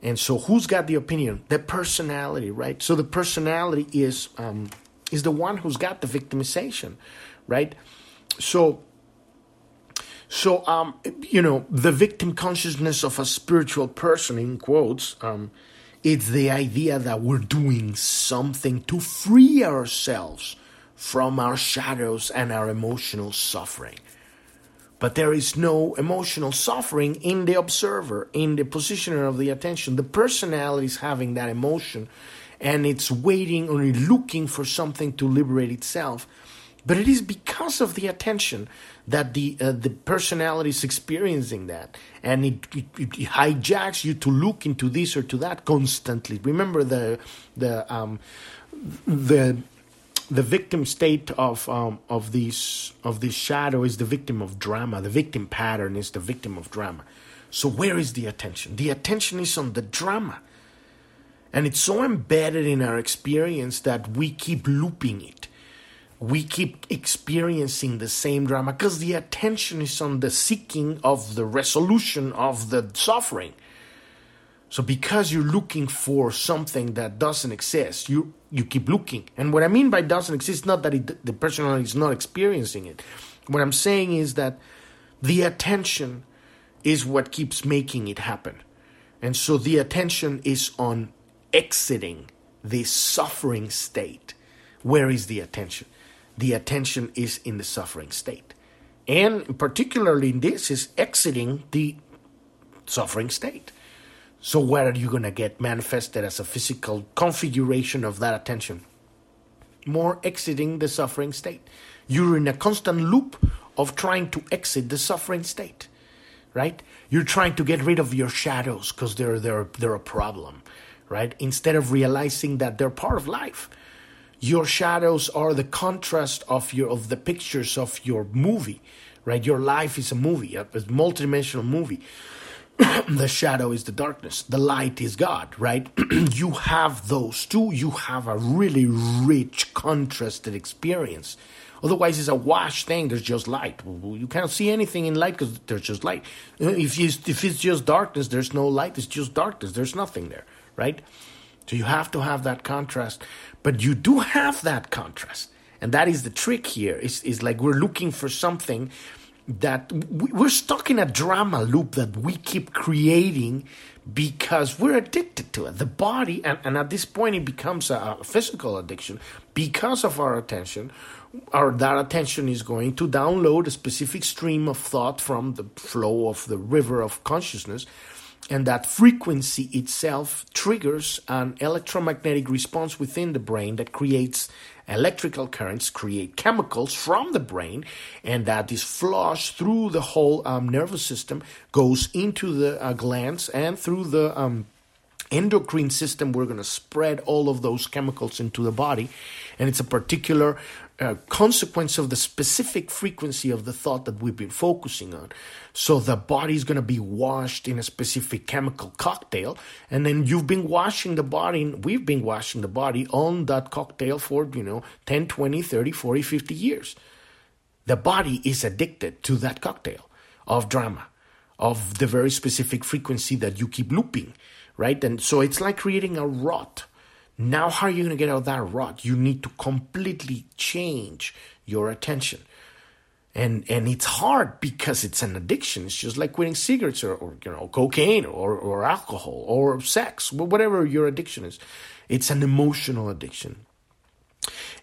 And so, who's got the opinion? The personality, right? So the personality is um, is the one who's got the victimization, right? So. So, um, you know, the victim consciousness of a spiritual person, in quotes, um, it's the idea that we're doing something to free ourselves from our shadows and our emotional suffering. But there is no emotional suffering in the observer, in the positioner of the attention. The personality is having that emotion and it's waiting or looking for something to liberate itself. But it is because of the attention that the uh, the personality is experiencing that, and it, it, it, hijacks you to look into this or to that constantly. Remember the the um, the the victim state of um, of these of this shadow is the victim of drama. The victim pattern is the victim of drama. So where is the attention? The attention is on the drama. And it's so embedded in our experience that we keep looping it. We keep experiencing the same drama because the attention is on the seeking of the resolution of the suffering. So because you're looking for something that doesn't exist, you you keep looking. And what I mean by doesn't exist, not that it, the person is not experiencing it. What I'm saying is that the attention is what keeps making it happen. And so the attention is on exiting the suffering state. Where is the attention? The attention is in the suffering state. And particularly in this is exiting the suffering state. So, where are you going to get manifested as a physical configuration of that attention? More exiting the suffering state. You're in a constant loop of trying to exit the suffering state, right? You're trying to get rid of your shadows because they're, they're, they're a problem, right? Instead of realizing that they're part of life. Your shadows are the contrast of your of the pictures of your movie, right? Your life is a movie, a, a multidimensional movie. The shadow is the darkness, the light is God, right? you have those two, you have a really rich, contrasted experience Otherwise, it's a wash thing. There's just light. You can't see anything in light because there's just light. If, if it's just darkness, there's no light. It's just darkness. There's nothing there, right? So you have to have that contrast. But you do have that contrast. And that is the trick here. Is is like we're looking for something that we're stuck in a drama loop that we keep creating because we're addicted to it. The body, and, and at this point, it becomes a, physical addiction because of our attention. Our that attention is going to download a specific stream of thought from the flow of the river of consciousness, and that frequency itself triggers an electromagnetic response within the brain that creates electrical currents create chemicals from the brain, and that is flushed through the whole um, nervous system, goes into the uh, glands and through the um, endocrine system. We're going to spread all of those chemicals into the body, and it's a particular a consequence of the specific frequency of the thought that we've been focusing on. So the body is going to be washed in a specific chemical cocktail, and then you've been washing the body, we've been washing the body on that cocktail for, you know, 10, 20, 30, 40, 50 years. The body is addicted to that cocktail of drama, of the very specific frequency that you keep looping, right? And so it's like creating a rot now, how are you going to get out of that rut? You need to completely change your attention. And, and it's hard because it's an addiction. It's just like quitting cigarettes or, or you know cocaine or, or alcohol or sex, whatever your addiction is. It's an emotional addiction.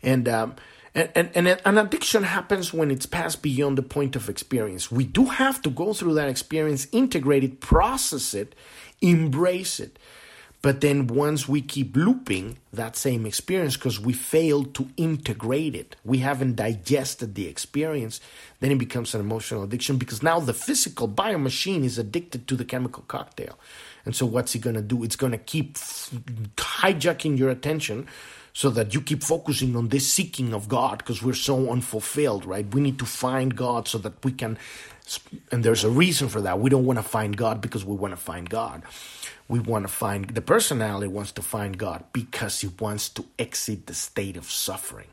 And um, and, and, and an addiction happens when it's passed beyond the point of experience. We do have to go through that experience, integrate it, process it, embrace it. But then once we keep looping that same experience because we failed to integrate it, we haven't digested the experience, then it becomes an emotional addiction because now the physical biomachine is addicted to the chemical cocktail. And so what's it going to do? It's going to keep hijacking your attention so that you keep focusing on this seeking of God because we're so unfulfilled, right? We need to find God so that we can, and there's a reason for that. We don't want to find God because we want to find God we want to find the personality wants to find God because he wants to exit the state of suffering,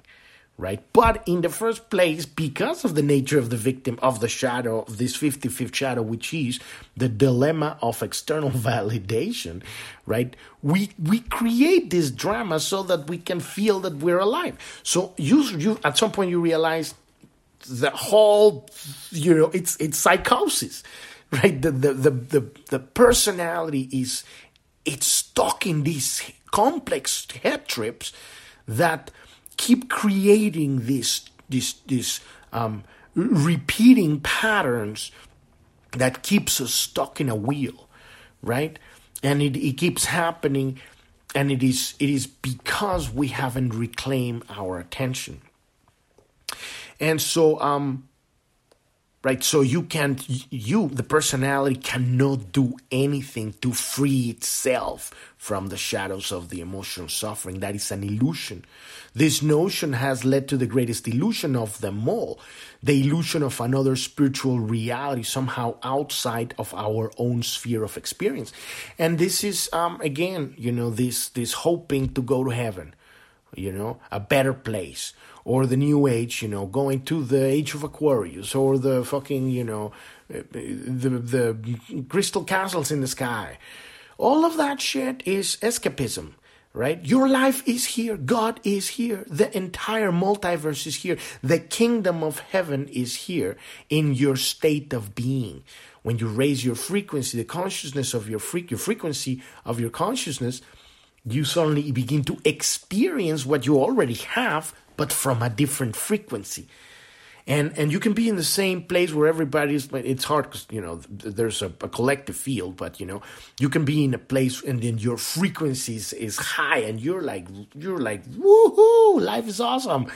right? But in the first place, because of the nature of the victim of the shadow, of this 55th shadow, which is the dilemma of external validation, right? We we create this drama so that we can feel that we're alive. So you you at some point you realize the whole you know it's it's psychosis right? The, the, the, the, the personality is, it's stuck in these complex head trips that keep creating these, these, these um, repeating patterns that keeps us stuck in a wheel, right? And it, it keeps happening, and it is it is because we haven't reclaimed our attention. And so, um, right so you can't you the personality cannot do anything to free itself from the shadows of the emotional suffering. That is an illusion. This notion has led to the greatest illusion of them all the illusion of another spiritual reality somehow outside of our own sphere of experience. And this is um, again you know this this hoping to go to heaven you know a better place or the new age, you know, going to the age of Aquarius or the fucking, you know, the the crystal castles in the sky. All of that shit is escapism, right? Your life is here. God is here. The entire multiverse is here. The kingdom of heaven is here in your state of being. When you raise your frequency, the consciousness of your freak, your frequency of your consciousness, you suddenly begin to experience what you already have but from a different frequency. And and you can be in the same place where everybody's. It's hard because you know there's a, a, collective field, but you know you can be in a place and then your frequency is, high, and you're like you're like woohoo, life is awesome,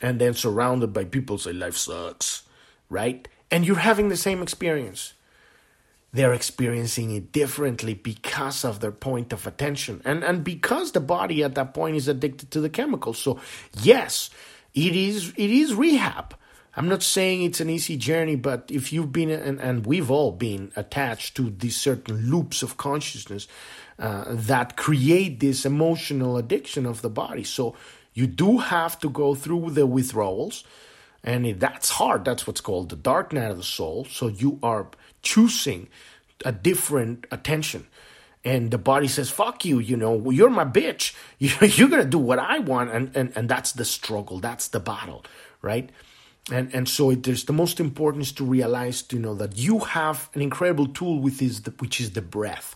and then surrounded by people say life sucks, right? And you're having the same experience they're experiencing it differently because of their point of attention and and because the body at that point is addicted to the chemicals so yes it is it is rehab i'm not saying it's an easy journey but if you've been and, and we've all been attached to these certain loops of consciousness uh, that create this emotional addiction of the body so You do have to go through the withdrawals, and that's hard. That's what's called the dark night of the soul. So you are choosing a different attention. And the body says, fuck you, you know, you're my bitch. You're to do what I want. And, and, and that's the struggle. That's the battle, right? And, and so it, there's the most important is to realize, you know, that you have an incredible tool with this, which is the breath.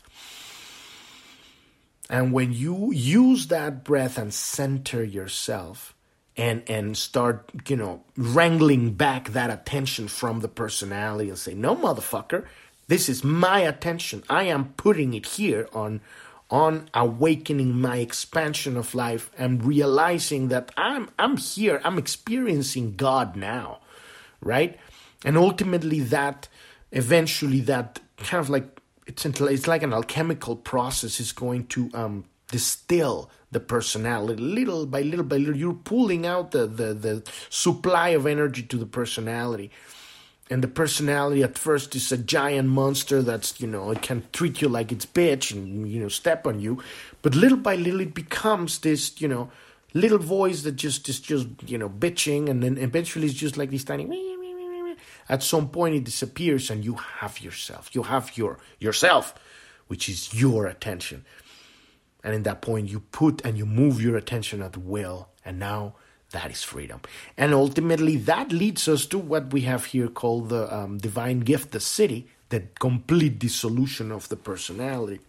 And when you use that breath and center yourself and and start, you know, wrangling back that attention from the personality and say, "No, motherfucker, this is my attention. I am putting it here on on awakening my expansion of life and realizing that I'm I'm here. I'm experiencing God now, right? And ultimately, that eventually that kind of like it's it's like an alchemical process is going to um, distill the personality little by little by little. You're pulling out the, the the supply of energy to the personality. And the personality at first is a giant monster that's you know it can treat you like it's bitch and you know step on you. But little by little it becomes this you know little voice that just is just you know bitching. And then eventually it's just like this tiny at some point it disappears and you have yourself. You have your yourself which is your attention and in that point you put and you move your attention at will and now that is freedom. And ultimately, that leads us to what we have here called the um, divine gift, the siddhi, the complete dissolution of the personality.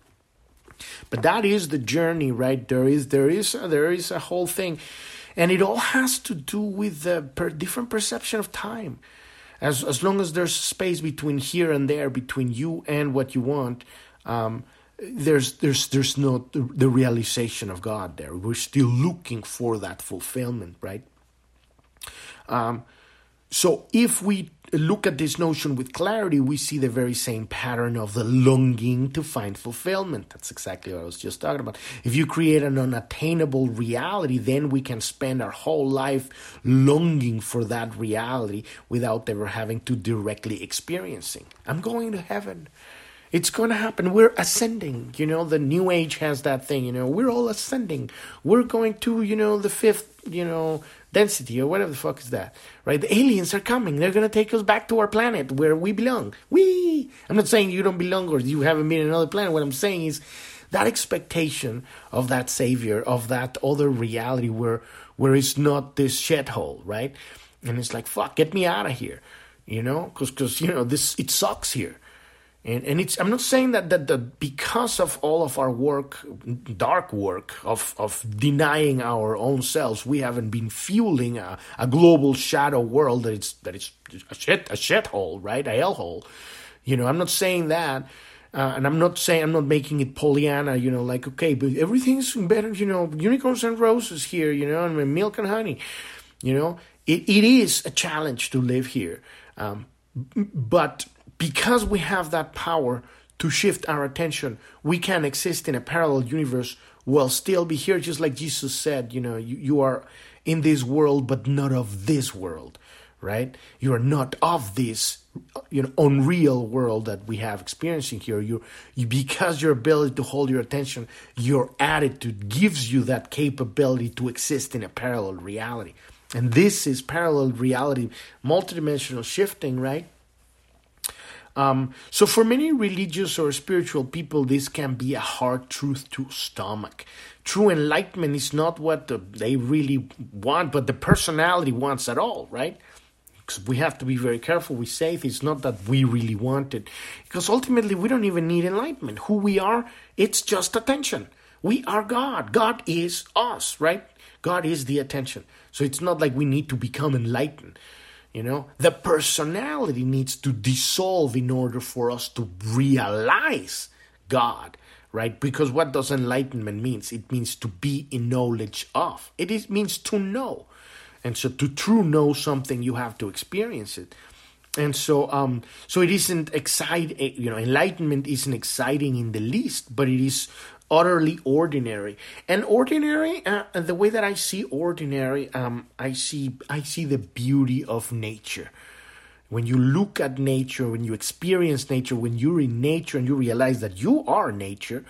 But that is the journey, right? There is there is a, there is a whole thing, and it all has to do with the per different perception of time. As as long as there's space between here and there, between you and what you want, um, there's there's there's no the realization of God there. We're still looking for that fulfillment, right? Um, so if we look at this notion with clarity, we see the very same pattern of the longing to find fulfillment. That's exactly what I was just talking about. If you create an unattainable reality, then we can spend our whole life longing for that reality without ever having to directly experiencing. I'm going to heaven. It's going to happen. We're ascending. You know, the new age has that thing, you know, we're all ascending. We're going to, you know, the fifth, you know, density or whatever the fuck is that, right? The aliens are coming. They're going to take us back to our planet where we belong. We. I'm not saying you don't belong or you haven't been another planet. What I'm saying is that expectation of that savior, of that other reality where where it's not this shithole, right? And it's like, fuck, get me out of here, you know, because because you know this it sucks here. And, and it's I'm not saying that, that that because of all of our work, dark work of, of denying our own selves, we haven't been fueling a, a global shadow world that it's that it's a shit a shithole, right? A hellhole. You know, I'm not saying that. Uh, and I'm not saying I'm not making it Pollyanna, you know, like okay, but everything's better, you know, unicorns and roses here, you know, and milk and honey, you know. It it is a challenge to live here, um, but because we have that power to shift our attention, we can exist in a parallel universe while still be here, just like Jesus said, you know, you, you are in this world, but not of this world, right? You are not of this, you know, unreal world that we have experiencing here. You, you because your ability to hold your attention, your attitude gives you that capability to exist in a parallel reality. And this is parallel reality, multidimensional shifting, right? Um, so, for many religious or spiritual people, this can be a hard truth to stomach. True enlightenment is not what the, they really want, but the personality wants at all, right? Because we have to be very careful. We say it's not that we really want it, because ultimately we don't even need enlightenment. Who we are, it's just attention. We are God. God is us, right? God is the attention. So it's not like we need to become enlightened. You know, the personality needs to dissolve in order for us to realize God, right? Because what does enlightenment means? It means to be in knowledge of. It is, means to know. And so to true know something, you have to experience it. And so, um, so it isn't exciting. You know, enlightenment isn't exciting in the least, but it is utterly ordinary. And ordinary, uh, the way that I see ordinary, um, I see I see the beauty of nature. When you look at nature, when you experience nature, when you're in nature and you realize that you are nature,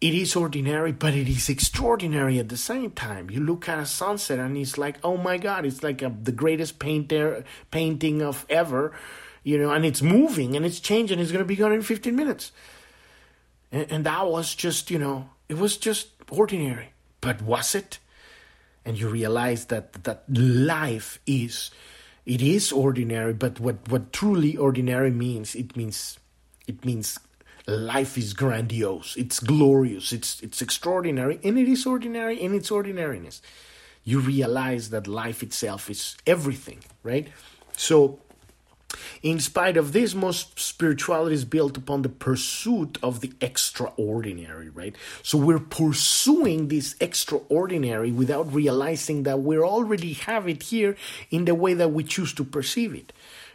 it is ordinary, but it is extraordinary at the same time. You look at a sunset and it's like, oh my God, it's like a, the greatest painter, painting of ever, you know, and it's moving and it's changing. It's going to be gone in 15 minutes. And, and that was just, you know, it was just ordinary. But was it? And you realize that, that life is, it is ordinary, but what, what truly ordinary means, it means, it means life is grandiose, it's glorious, it's it's extraordinary, and it is ordinary in its ordinariness. You realize that life itself is everything, right? So in spite of this, most spirituality is built upon the pursuit of the extraordinary, right? So we're pursuing this extraordinary without realizing that we already have it here in the way that we choose to perceive it,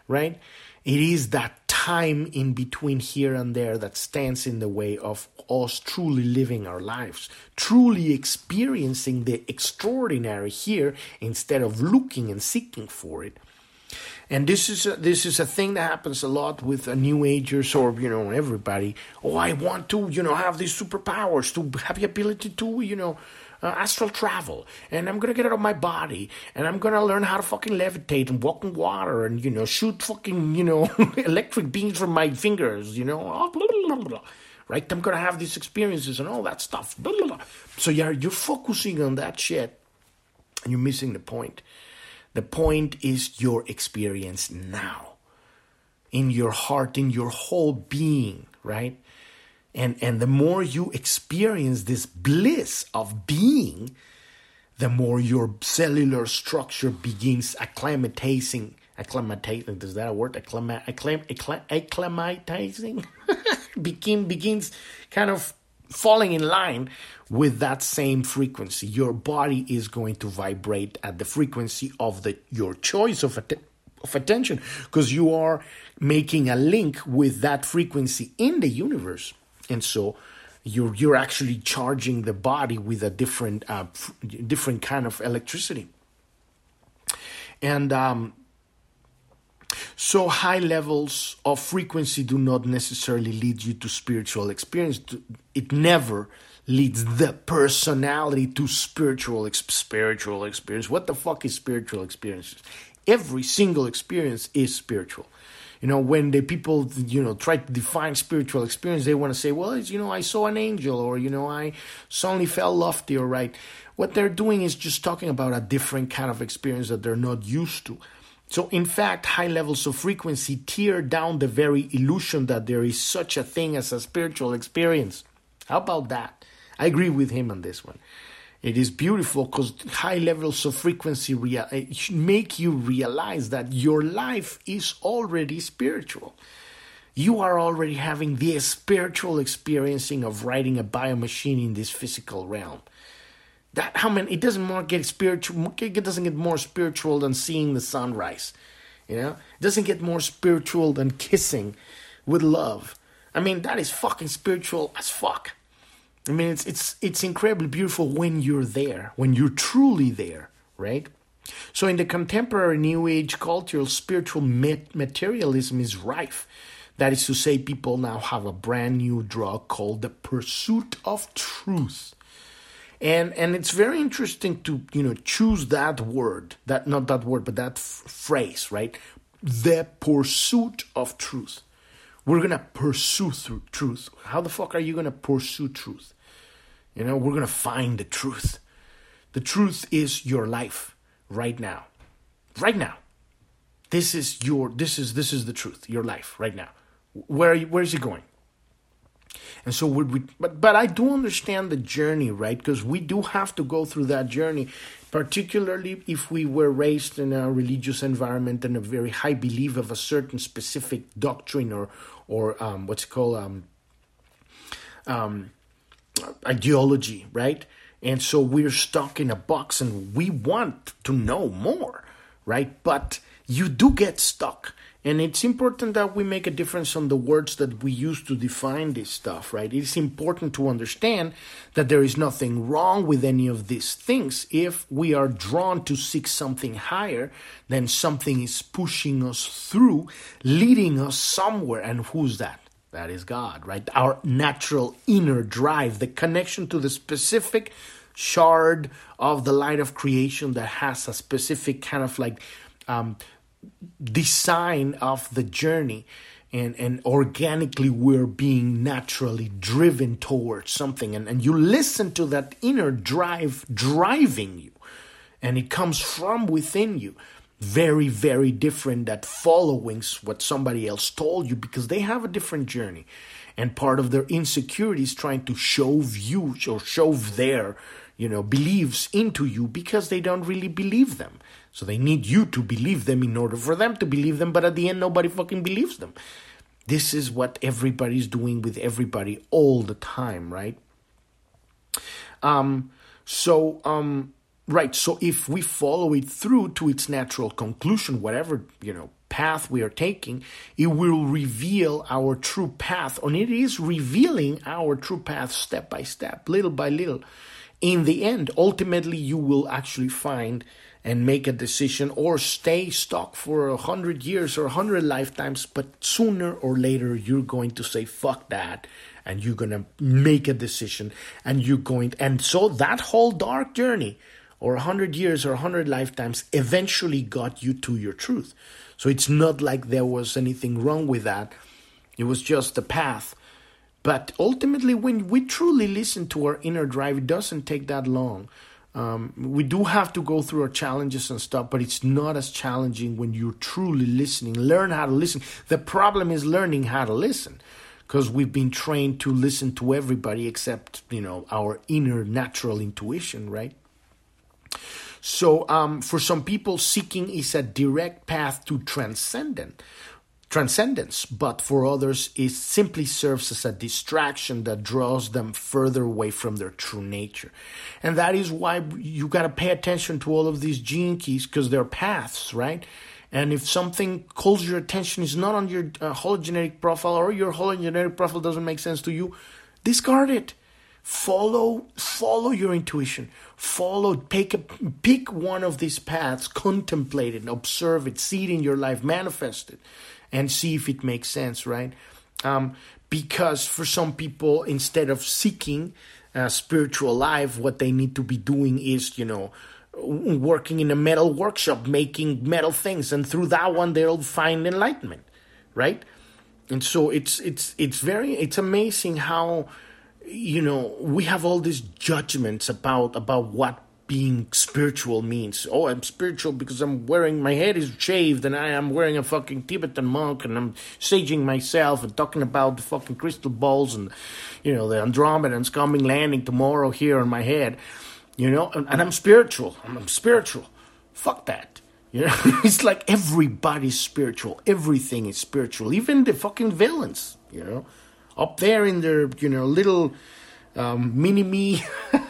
right? It is that time in between here and there that stands in the way of us truly living our lives, truly experiencing the extraordinary here instead of looking and seeking for it. And this is a, this is a thing that happens a lot with a new agers or you know everybody. Oh, I want to you know have these superpowers to have the ability to you know uh, astral travel, and I'm gonna get out of my body, and I'm gonna learn how to fucking levitate and walk in water, and you know shoot fucking you know electric beams from my fingers, you know, blah, right? I'm gonna have these experiences and all that stuff. So you're you're focusing on that shit, and you're missing the point. The point is your experience now, in your heart, in your whole being, right? And, and the more you experience this bliss of being, the more your cellular structure begins acclimatizing. Acclimatizing, is that a word? Acclim, acclim, acclim, acclimatizing? Begin, begins kind of falling in line with that same frequency. Your body is going to vibrate at the frequency of the your choice of, att- of attention because you are making a link with that frequency in the universe and so you're you're actually charging the body with a different uh, different kind of electricity and um, so high levels of frequency do not necessarily lead you to spiritual experience. It never leads the personality to spiritual spiritual experience. What the fuck is spiritual experiences every single experience is spiritual. You know when the people you know try to define spiritual experience they want to say well it's you know i saw an angel or you know i suddenly felt lofty or right? What they're doing is just talking about a different kind of experience that they're not used to so in fact high levels of frequency tear down the very illusion that there is such a thing as a spiritual experience how about that i agree with him on this one it is beautiful because high levels of frequency rea- eh, make you realize that your life is already spiritual. You are already having the spiritual experiencing of riding a biomachine in this physical realm. That how many? It doesn't more get spiritual. It doesn't get more spiritual than seeing the sunrise. You know, it doesn't get more spiritual than kissing with love. I mean, that is fucking spiritual as fuck. I mean, it's it's it's incredibly beautiful when you're there, when you're truly there, right? So in the contemporary New Age cultural spiritual materialism is rife. That is to say, people now have a brand new drug called the pursuit of truth. And and it's very interesting to you know choose that word, that not that word, but that f- phrase, right? The pursuit of truth. We're gonna pursue truth. How the fuck are you gonna pursue truth? You know, we're gonna find the truth. The truth is your life right now. Right now. This is your this is this is the truth, your life right now. Where where is it going? And so we, we but but I do understand the journey, right? Because we do have to go through that journey, particularly if we were raised in a religious environment and a very high belief of a certain specific doctrine or or um, what's it called um, um, ideology, right? And so we're stuck in a box and we want to know more, right? But you do get stuck. And it's important that we make a difference on the words that we use to define this stuff, right? It's important to understand that there is nothing wrong with any of these things if we are drawn to seek something higher, then something is pushing us through, leading us somewhere. And who's that? That is God, right? Our natural inner drive, the connection to the specific shard of the light of creation that has a specific kind of like um, design of the journey. And, and organically, we're being naturally driven towards something. And, and you listen to that inner drive driving you, and it comes from within you very, very different that following what somebody else told you because they have a different journey. And part of their insecurity is trying to shove you or shove their, you know, beliefs into you because they don't really believe them. So they need you to believe them in order for them to believe them, but at the end, nobody fucking believes them. This is what everybody's doing with everybody all the time, right? Um, so, um, Right. So if we follow it through to its natural conclusion, whatever, you know, path we are taking, it will reveal our true path. And it is revealing our true path step by step, little by little. In the end, ultimately, you will actually find and make a decision or stay stuck for a hundred years or a hundred lifetimes, but sooner or later, you're going to say, fuck that. And you're going to make a decision and you're going, and so that whole dark journey, or a 100 years or a 100 lifetimes eventually got you to your truth. So it's not like there was anything wrong with that. It was just the path. But ultimately, when we truly listen to our inner drive, it doesn't take that long. Um, we do have to go through our challenges and stuff, but it's not as challenging when you're truly listening. Learn how to listen. The problem is learning how to listen because we've been trained to listen to everybody except, you know, our inner natural intuition, right? So, um, for some people, seeking is a direct path to transcendent transcendence, but for others, it simply serves as a distraction that draws them further away from their true nature. And that is why you got to pay attention to all of these gene keys because they're paths, right? And if something calls your attention is not on your uh, hologenetic profile or your hologenetic profile doesn't make sense to you, discard it follow follow your intuition follow pick a, pick one of these paths contemplate it observe it see it in your life manifest it and see if it makes sense right? Um, because for some people instead of seeking a spiritual life what they need to be doing is you know working in a metal workshop making metal things and through that one they'll find enlightenment right? And so it's it's it's very it's amazing how you know we have all these judgments about about what being spiritual means. Oh, I'm spiritual because I'm wearing my head is shaved and I am wearing a fucking Tibetan monk and I'm saging myself and talking about the fucking crystal balls and you know the Andromedans coming landing tomorrow here on my head. You know, and, and I'm spiritual. I'm, I'm spiritual. Fuck that. You know, it's like everybody's spiritual. Everything is spiritual. Even the fucking villains. You know up there in their you know little um, mini me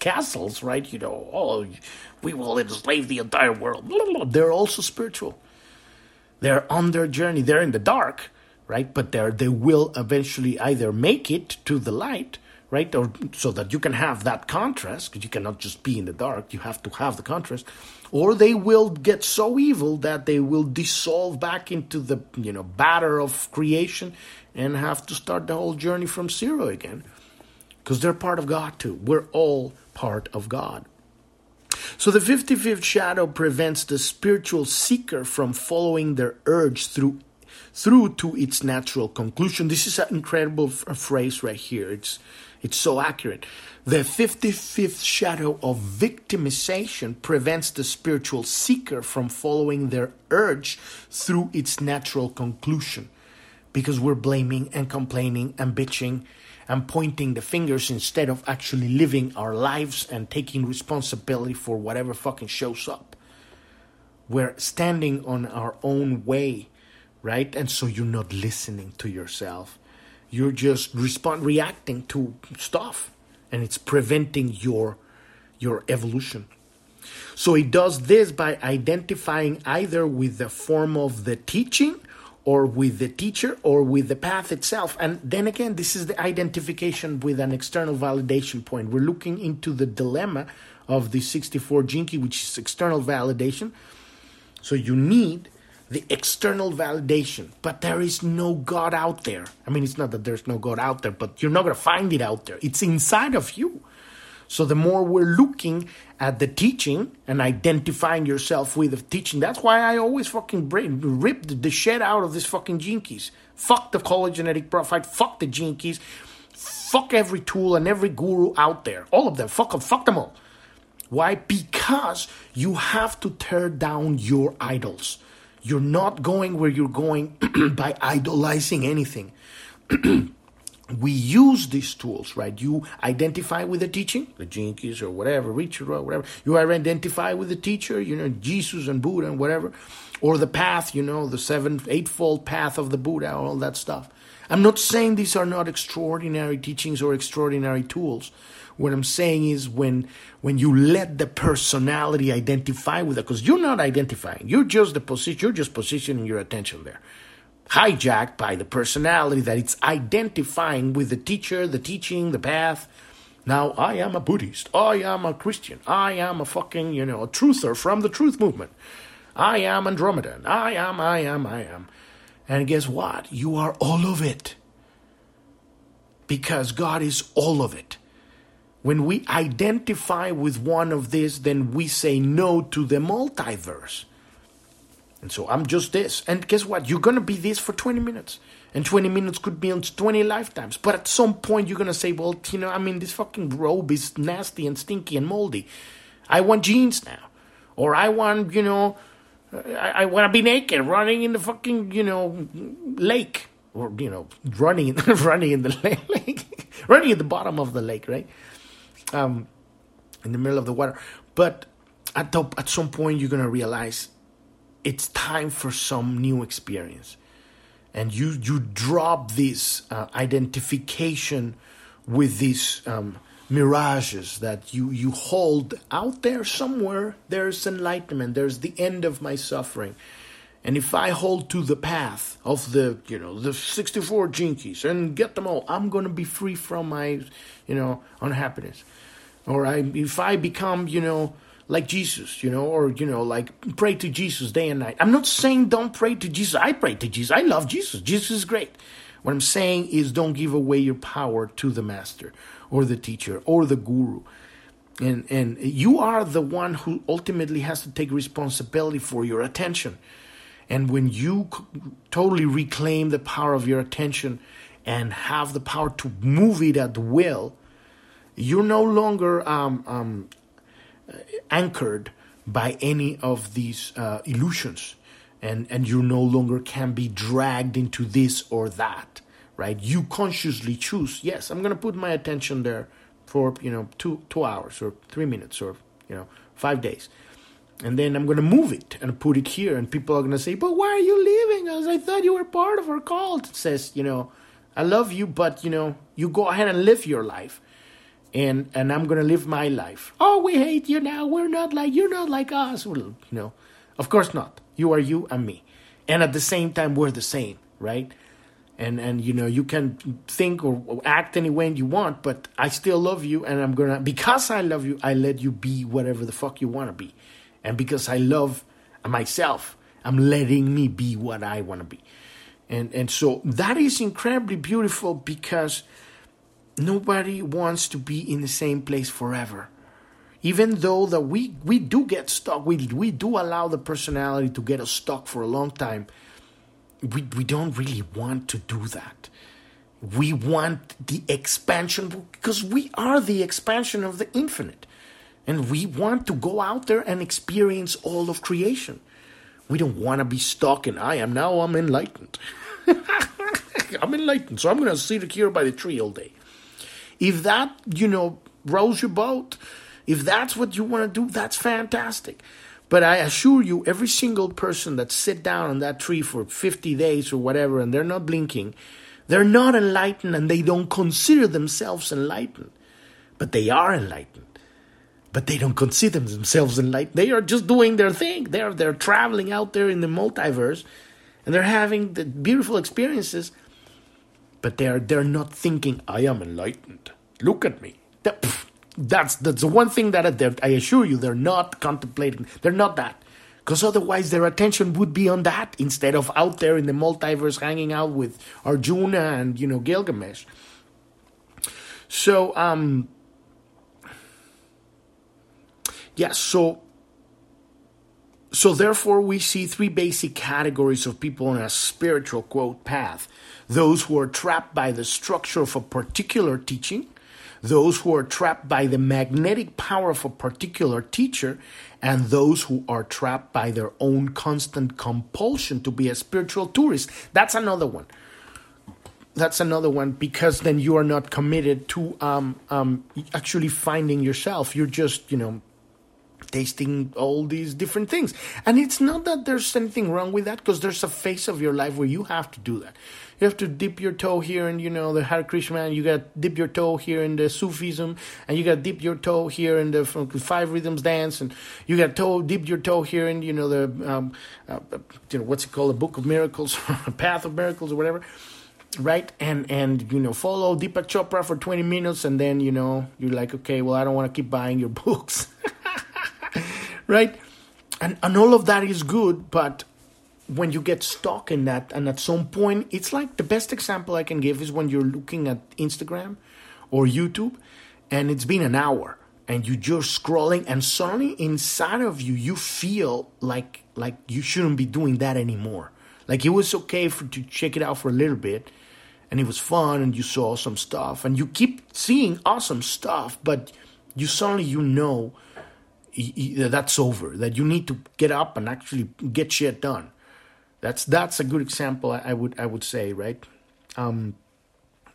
castles, right? You know, oh, we will enslave the entire world. They're also spiritual. They're on their journey. They're in the dark, right? But they they will eventually either make it to the light, right, or so that you can have that contrast. Because you cannot just be in the dark. You have to have the contrast. Or they will get so evil that they will dissolve back into the you know batter of creation and have to start the whole journey from zero again because they're part of God too. We're all part of God. So the 55th shadow prevents the spiritual seeker from following their urge through through to its natural conclusion. This is an incredible f- phrase right here. It's it's so accurate. The 55th shadow of victimization prevents the spiritual seeker from following their urge through its natural conclusion because we're blaming and complaining and bitching and pointing the fingers instead of actually living our lives and taking responsibility for whatever fucking shows up. We're standing on our own way, right? And so you're not listening to yourself. You're just respond reacting to stuff and it's preventing your your evolution. So it does this by identifying either with the form of the teaching or with the teacher or with the path itself. And then again, this is the identification with an external validation point. We're looking into the dilemma of the 64 Gene Key, which is external validation. So you need the external validation, but there is no God out there. I mean, it's not that there's no God out there, but you're not going to find it out there. It's inside of you. So the more we're looking at the teaching and identifying yourself with the teaching, that's why I always fucking rip the shit out of this fucking gene keys. Fuck the hologenetic profile. Fuck the gene keys. Fuck every tool and every guru out there. All of them. Fuck them. Fuck them all. Why? Because you have to tear down your idols. You're not going where you're going by idolizing anything. we use these tools, right? You identify with the teaching, the Keys or whatever, Richard or whatever. You identify with the teacher, you know, Jesus and Buddha and whatever, or the path, you know, the seven, eightfold path of the Buddha, all that stuff. I'm not saying these are not extraordinary teachings or extraordinary tools. What I'm saying is when when you let the personality identify with it, because you're not identifying, you're just the position, you're just positioning your attention there. Hijacked by the personality that it's identifying with the teacher, the teaching, the path. Now I am a Buddhist. I am a Christian. I am a fucking, you know, a truther from the truth movement. I am Andromedan. I am, I am, I am. And guess what? You are all of it. Because God is all of it. When we identify with one of these, then we say no to the multiverse. And so I'm just this. And guess what? You're going to be this for 20 minutes. And 20 minutes could be on 20 lifetimes. But at some point, you're going to say, well, you know, I mean, this fucking robe is nasty and stinky and moldy. I want jeans now. Or I want, you know, I, I want to be naked running in the fucking, you know, lake. Or, you know, running in, running in the lake. running at the bottom of the lake, right? um, in the middle of the water. But at the, at some point, you're gonna realize it's time for some new experience, and you you drop this uh, identification with these um, mirages that you you hold out there somewhere. There's enlightenment. There's the end of my suffering. And if I hold to the path of the, you know, the 64 gene keys and get them all, I'm going to be free from my, you know, unhappiness or I, if I become, you know, like Jesus, you know, or, you know, like pray to Jesus day and night. I'm not saying don't pray to Jesus. I pray to Jesus. I love Jesus. Jesus is great. What I'm saying is don't give away your power to the master or the teacher or the guru. And, and you are the one who ultimately has to take responsibility for your attention. And when you totally reclaim the power of your attention and have the power to move it at will, you're no longer um, um, anchored by any of these uh, illusions. And and you no longer can be dragged into this or that right? You consciously choose yes i'm going to put my attention there for you know two two hours or three minutes or you know five days. And then i'm going to move it and put it here and people are going to say but why are you leaving us? I thought you were part of our cult. It says you know i love you but you know you go ahead and live your life and and I'm gonna live my life. Oh, we hate you now. We're not like you're not like us. Well, you know, of course not. You are you and me, and at the same time we're the same, right? And and you know you can think or, act any way you want, but I still love you, and I'm gonna because I love you, I let you be whatever the fuck you wanna be, and because I love myself, I'm letting me be what I wanna be, and and so that is incredibly beautiful because nobody wants to be in the same place forever. Even though that we we do get stuck we we do allow the personality to get us stuck for a long time we we don't really want to do that. We want the expansion because we are the expansion of the infinite. And we want to go out there and experience all of creation. We don't want to be stuck in i am now i'm enlightened. I'm enlightened so i'm going to sit here by the tree all day if that, you know, rolls your boat, if that's what you want to do, that's fantastic. But I assure you, every single person that sit down on that tree for 50 days or whatever and they're not blinking, they're not enlightened and they don't consider themselves enlightened. But they are enlightened. But they don't consider themselves enlightened. They are just doing their thing. They're, they're traveling out there in the multiverse and they're having the beautiful experiences but they're they're not thinking I am enlightened. Look at me. That, that's that's the one thing that I assure you they're not contemplating. They're not that Because otherwise, their attention would be on that instead of out there in the multiverse hanging out with Arjuna and, you know, Gilgamesh. So, um, yeah, so so therefore we see three basic categories of people on a spiritual quote path. Those who are trapped by the structure of a particular teaching, those who are trapped by the magnetic power of a particular teacher, and those who are trapped by their own constant compulsion to be a spiritual tourist. That's another one. That's another one because then you are not committed to um, um, actually finding yourself. You're just, you know, tasting all these different things. And it's not that there's anything wrong with that because there's a phase of your life where you have to do that. You have to dip your toe here in, you know, the Hare Krishna, and you got dip your toe here in the Sufism, and you got dip your toe here in the Five Rhythms Dance, and you got to dip your toe here in, you know, the, um, uh, you know, what's it called, the Book of Miracles, Path of Miracles, or whatever right and and you know follow deepak chopra for 20 minutes and then you know you're like okay well i don't want to keep buying your books right? And, and all of that is good, but when you get stuck in that, and at some point, it's like the best example I can give is when you're looking at Instagram or YouTube, and it's been an hour, and you're just scrolling, and suddenly inside of you, you feel like like you shouldn't be doing that anymore. Like it was okay for to check it out for a little bit, and it was fun, and you saw some stuff, and you keep seeing awesome stuff, but you suddenly you know that's over. That you need to get up and actually get shit done. That's that's a good example. I, would I would say right. Um,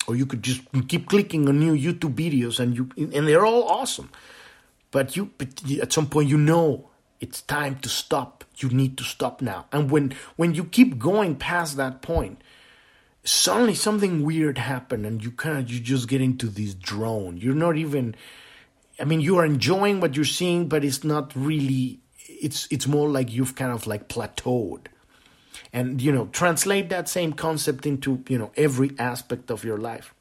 or you could just keep clicking on new YouTube videos and you and they're all awesome, but you but at some point you know it's time to stop. You need to stop now. And when when you keep going past that point, suddenly something weird happened and you kind of you just get into this drone. You're not even I mean, you are enjoying what you're seeing, but it's not really. It's it's more like you've kind of like plateaued, and you know, translate that same concept into you know every aspect of your life.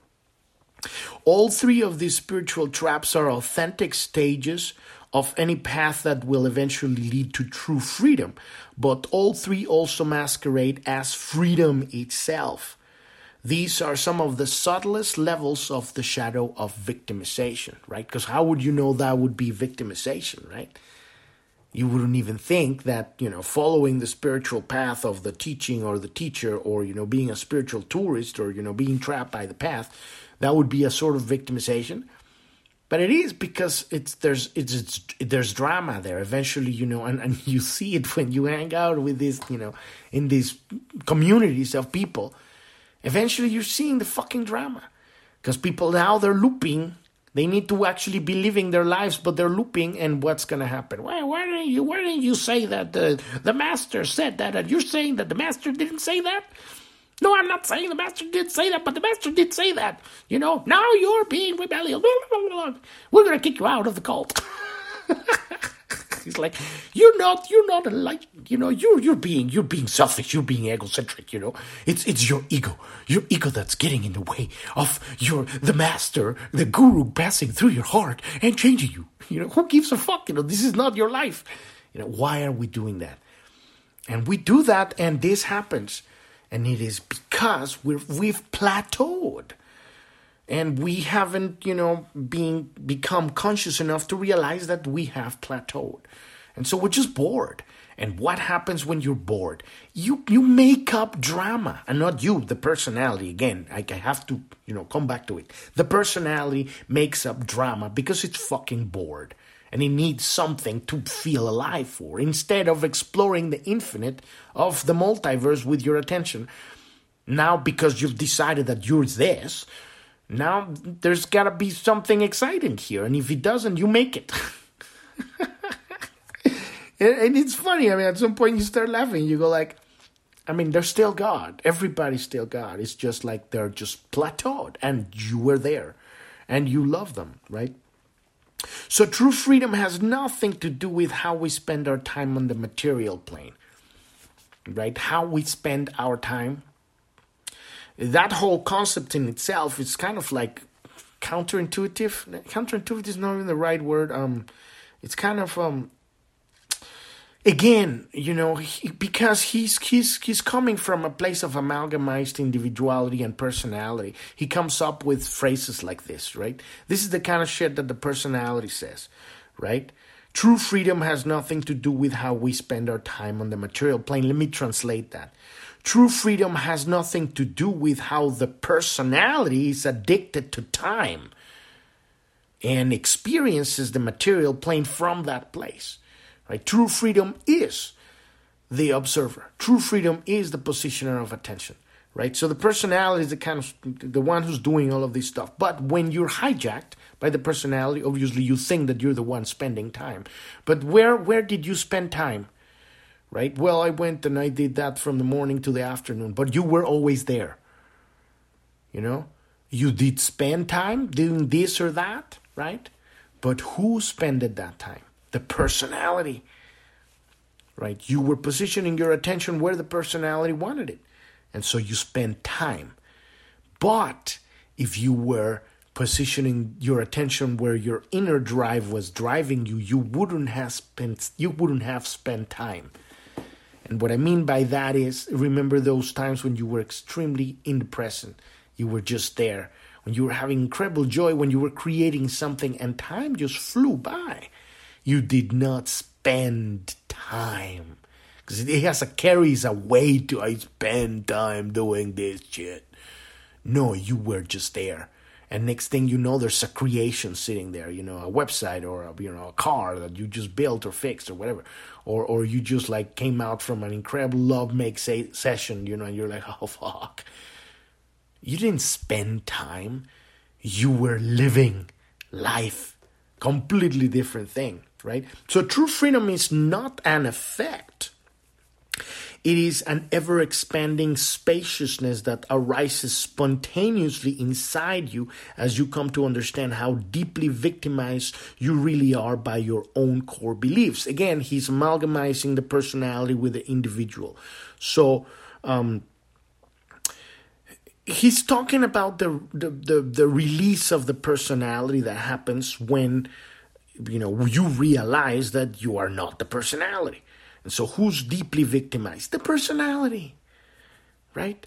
All three of these spiritual traps are authentic stages of any path that will eventually lead to true freedom, but all three also masquerade as freedom itself. These are some of the subtlest levels of the shadow of victimization, right? Because how would you know that would be victimization, right? You wouldn't even think that, you know, following the spiritual path of the teaching or the teacher or, you know, being a spiritual tourist or, you know, being trapped by the path, that would be a sort of victimization. But it is because it's there's it's, it's there's drama there. Eventually, you know, and, and you see it when you hang out with these, you know, in these communities of people Eventually, you're seeing the fucking drama. Because people now they're looping. They need to actually be living their lives, but they're looping. And what's to happen? Why, why didn't you? Why didn't you say that the the master said that? And you're saying that the master didn't say that? No, I'm not saying the master did say that, but the master did say that. You know, now you're being rebellious. We're to kick you out of the cult. He's like, you're not, you're not a light, you know, you're you're being you're being selfish, you're being egocentric, you know. It's it's your ego, your ego that's getting in the way of your the master, the guru passing through your heart and changing you. You know, who gives a fuck? You know, this is not your life. You know, why are we doing that? And we do that, and this happens, and it is because we're we've plateaued and we haven't you know being become conscious enough to realize that we have plateaued. And so we're just bored. And what happens when you're bored? You you make up drama. And not you the personality. Again i have to you know come back to it. The personality makes up drama because it's fucking bored. And it needs something to feel alive for. Instead of exploring the infinite of the multiverse with your attention. Now because you've decided that you're this now there's got to be something exciting here, and if it doesn't, you make it. and, it's funny. I mean, at some point you start laughing. You go like, I mean, they're still God. Everybody's still God. It's just like they're just plateaued, and you were there, and you love them, right? So true freedom has nothing to do with how we spend our time on the material plane, right? How we spend our time that whole concept in itself is kind of like counterintuitive. Counterintuitive is not even the right word. Um, it's kind of um, again, you know, he, because he's he's he's coming from a place of amalgamized individuality and personality. He comes up with phrases like this, right? This is the kind of shit that the personality says, right? True freedom has nothing to do with how we spend our time on the material plane. Let me translate that. True freedom has nothing to do with how the personality is addicted to time and experiences the material plane from that place. Right? True freedom is the observer. True freedom is the positioner of attention. Right? So the personality is the kind of the one who's doing all of this stuff. But when you're hijacked by the personality, obviously you think that you're the one spending time. But where where did you spend time? Right? Well, I went and I did that from the morning to the afternoon, but you were always there. You know? You did spend time doing this or that, right? But who spent that time? the personality. Right? You were positioning your attention where the personality wanted it. And so you spend time. But if you were positioning your attention where your inner drive was driving you, you wouldn't have spent you wouldn't have spent time. And what I mean by that is remember those times when you were extremely in the present. You were just there. When you were having incredible joy, when you were creating something and time just flew by you did not spend time. Because it has a carries a weight to I spend time doing this shit. No, you were just there. And next thing you know, there's a creation sitting there, you know, a website or a, you know a car that you just built or fixed or whatever, or or you just like came out from an incredible love make say, session, you know, and you're like, oh fuck, you didn't spend time, you were living life, completely different thing right? So true freedom is not an effect. It is an ever expanding spaciousness that arises spontaneously inside you as you come to understand how deeply victimized you really are by your own core beliefs. Again, he's amalgamizing the personality with the individual. So, um, he's talking about the, the, the, the release of the personality that happens when you know, you realize that you are not the personality. And so who's deeply victimized? The personality, right?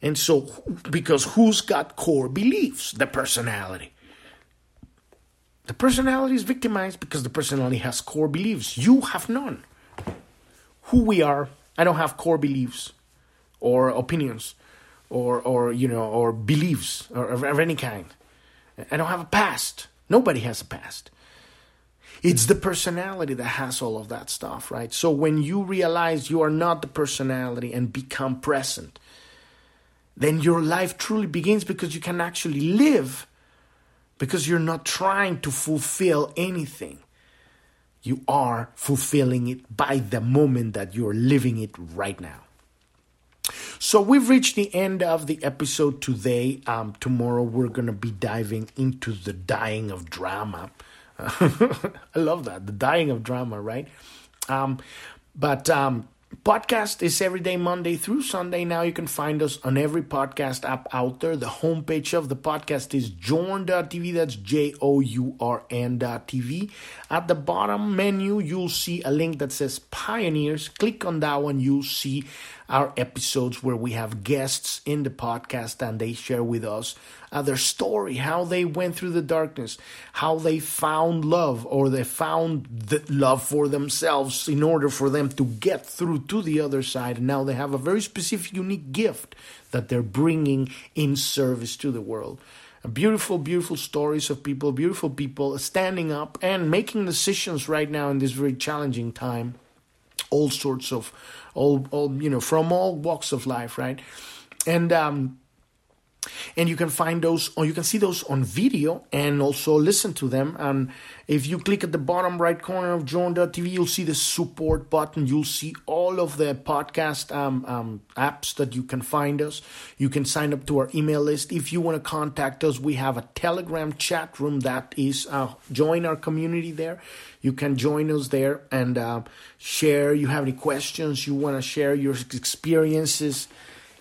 And so, because who's got core beliefs? The personality. The personality is victimized because the personality has core beliefs. You have none. Who we are, I don't have core beliefs or opinions or, or you know, or beliefs or of any kind. I don't have a past. Nobody has a past. It's the personality that has all of that stuff, right? So when you realize you are not the personality and become present, then your life truly begins because you can actually live because you're not trying to fulfill anything. You are fulfilling it by the moment that you're living it right now. So we've reached the end of the episode today. Um, tomorrow we're going to be diving into the dying of drama. I love that. The dying of drama, right? Um, but um, podcast is every day, Monday through Sunday. Now you can find us on every podcast app out there. The homepage of the podcast is journ.tv. That's J O U R N.tv. At the bottom menu, you'll see a link that says Pioneers. Click on that one. You'll see our episodes where we have guests in the podcast and they share with us uh, their story, how they went through the darkness, how they found love or they found the love for themselves in order for them to get through to the other side. And now they have a very specific, unique gift that they're bringing in service to the world. Beautiful, beautiful stories of people, beautiful people standing up and making decisions right now in this very challenging time. All sorts of, all, all you know, from all walks of life, right? And um, and you can find those or you can see those on video and also listen to them. And if you click at the bottom right corner of journ.tv you'll see the support button. You'll see all of the podcast um, um, apps that you can find us. You can sign up to our email list. If you want to contact us we have a telegram chat room that is uh, join our community there. You can join us there and uh, share. You have any questions you want to share your experiences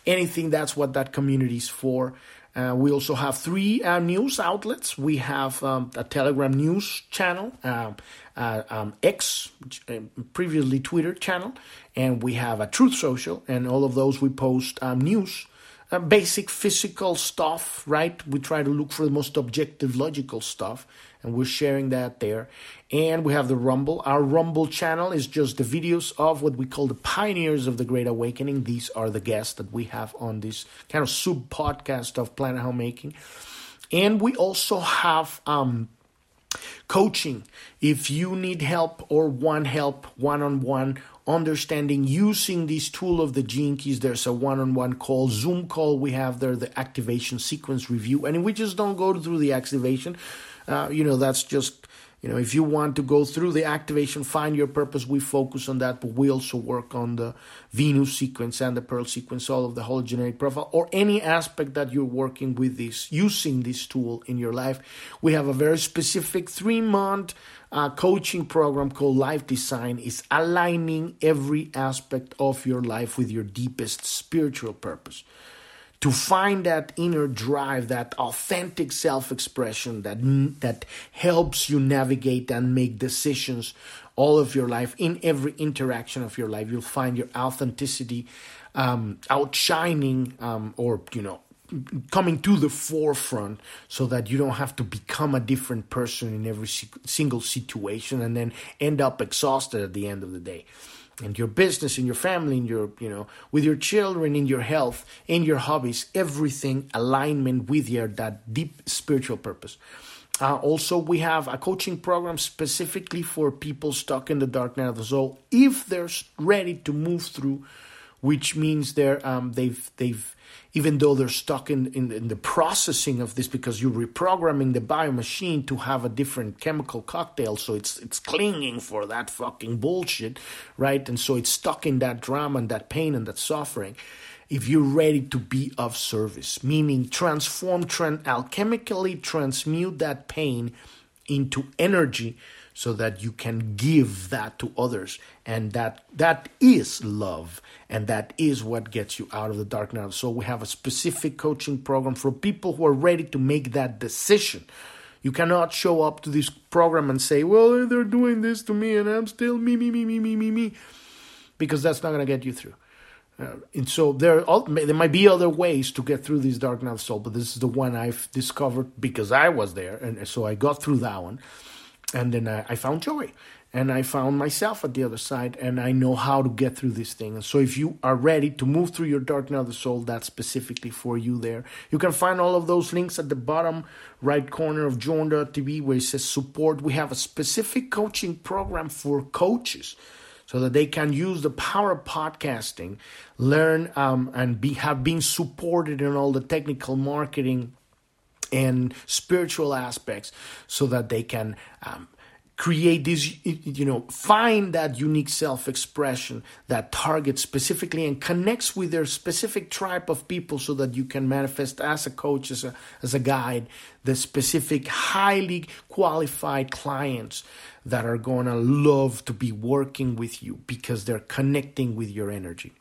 anything that's what that community is for Uh, we also have three uh, news outlets. We have um, a Telegram news channel, um, uh, um, X, uh, previously Twitter channel, and we have a Truth Social, and all of those we post um, news. Uh, basic physical stuff, right? We try to look for the most objective, logical stuff, and we're sharing that there. And we have the Rumble. Our Rumble channel is just the videos of what we call the pioneers of the Great Awakening. These are the guests that we have on this kind of sub podcast of Planet Homemaking. And we also have um, coaching. If you need help or want help one on one, understanding using this tool of the gene keys, there's a one on one call, Zoom call we have there, the activation sequence review. And we just don't go through the activation. Uh, you know, that's just you know, if you want to go through the activation, find your purpose, we focus on that, but we also work on the Venus sequence and the Pearl sequence, all of the hologenetic profile, or any aspect that you're working with this, using this tool in your life. We have a very specific three month uh, coaching program called Life Design. is aligning every aspect of your life with your deepest spiritual purpose to find that inner drive, that authentic self-expression that that helps you navigate and make decisions all of your life in every interaction of your life. You'll find your authenticity um, outshining um, or you know coming to the forefront so that you don't have to become a different person in every single situation and then end up exhausted at the end of the day. And your business in your family in your you know with your children in your health in your hobbies everything alignment with your that deep spiritual purpose. Uh, also we have a coaching program specifically for people stuck in the dark night of the soul. If they're ready to move through which means they're um, they've they've even though they're stuck in, in, in, the processing of this because you're reprogramming the biomachine to have a different chemical cocktail so it's it's clinging for that fucking bullshit right? And so it's stuck in that drama and that pain and that suffering. If you're ready to be of service meaning transform trans- alchemically transmute that pain into energy so that you can give that to others. And that that is love. And that is what gets you out of the dark night so we have a specific coaching program for people who are ready to make that decision. You cannot show up to this program and say well they're doing this to me and i'm still me me me me me me me because that's not going to get you through. Uh, and so there, all, there might be other ways to get through this dark night of soul, but this is the one I've discovered because I was there, and so I got through that one and then I, I, found joy and I found myself at the other side and I know how to get through this thing. And so if you are ready to move through your dark night of the soul, that's specifically for you there. You can find all of those links at the bottom right corner of journ.tv where it says support. We have a specific coaching program for coaches so that they can use the power of podcasting, learn um, and be have been supported in all the technical marketing and spiritual aspects so that they can um, create this you know find that unique self-expression that targets specifically and connects with their specific tribe of people so that you can manifest as a coach as a as a guide the specific highly qualified clients that are going to love to be working with you because they're connecting with your energy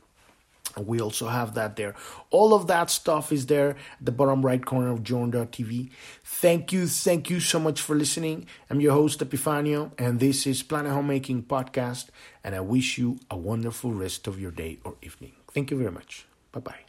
we also have that there. All of that stuff is there at the bottom right corner of journ.tv. Thank you, thank you so much for listening. I'm your host, Epifanio, and this is Planet Homemaking Podcast, and I wish you a wonderful rest of your day or evening. Thank you very much. Bye bye.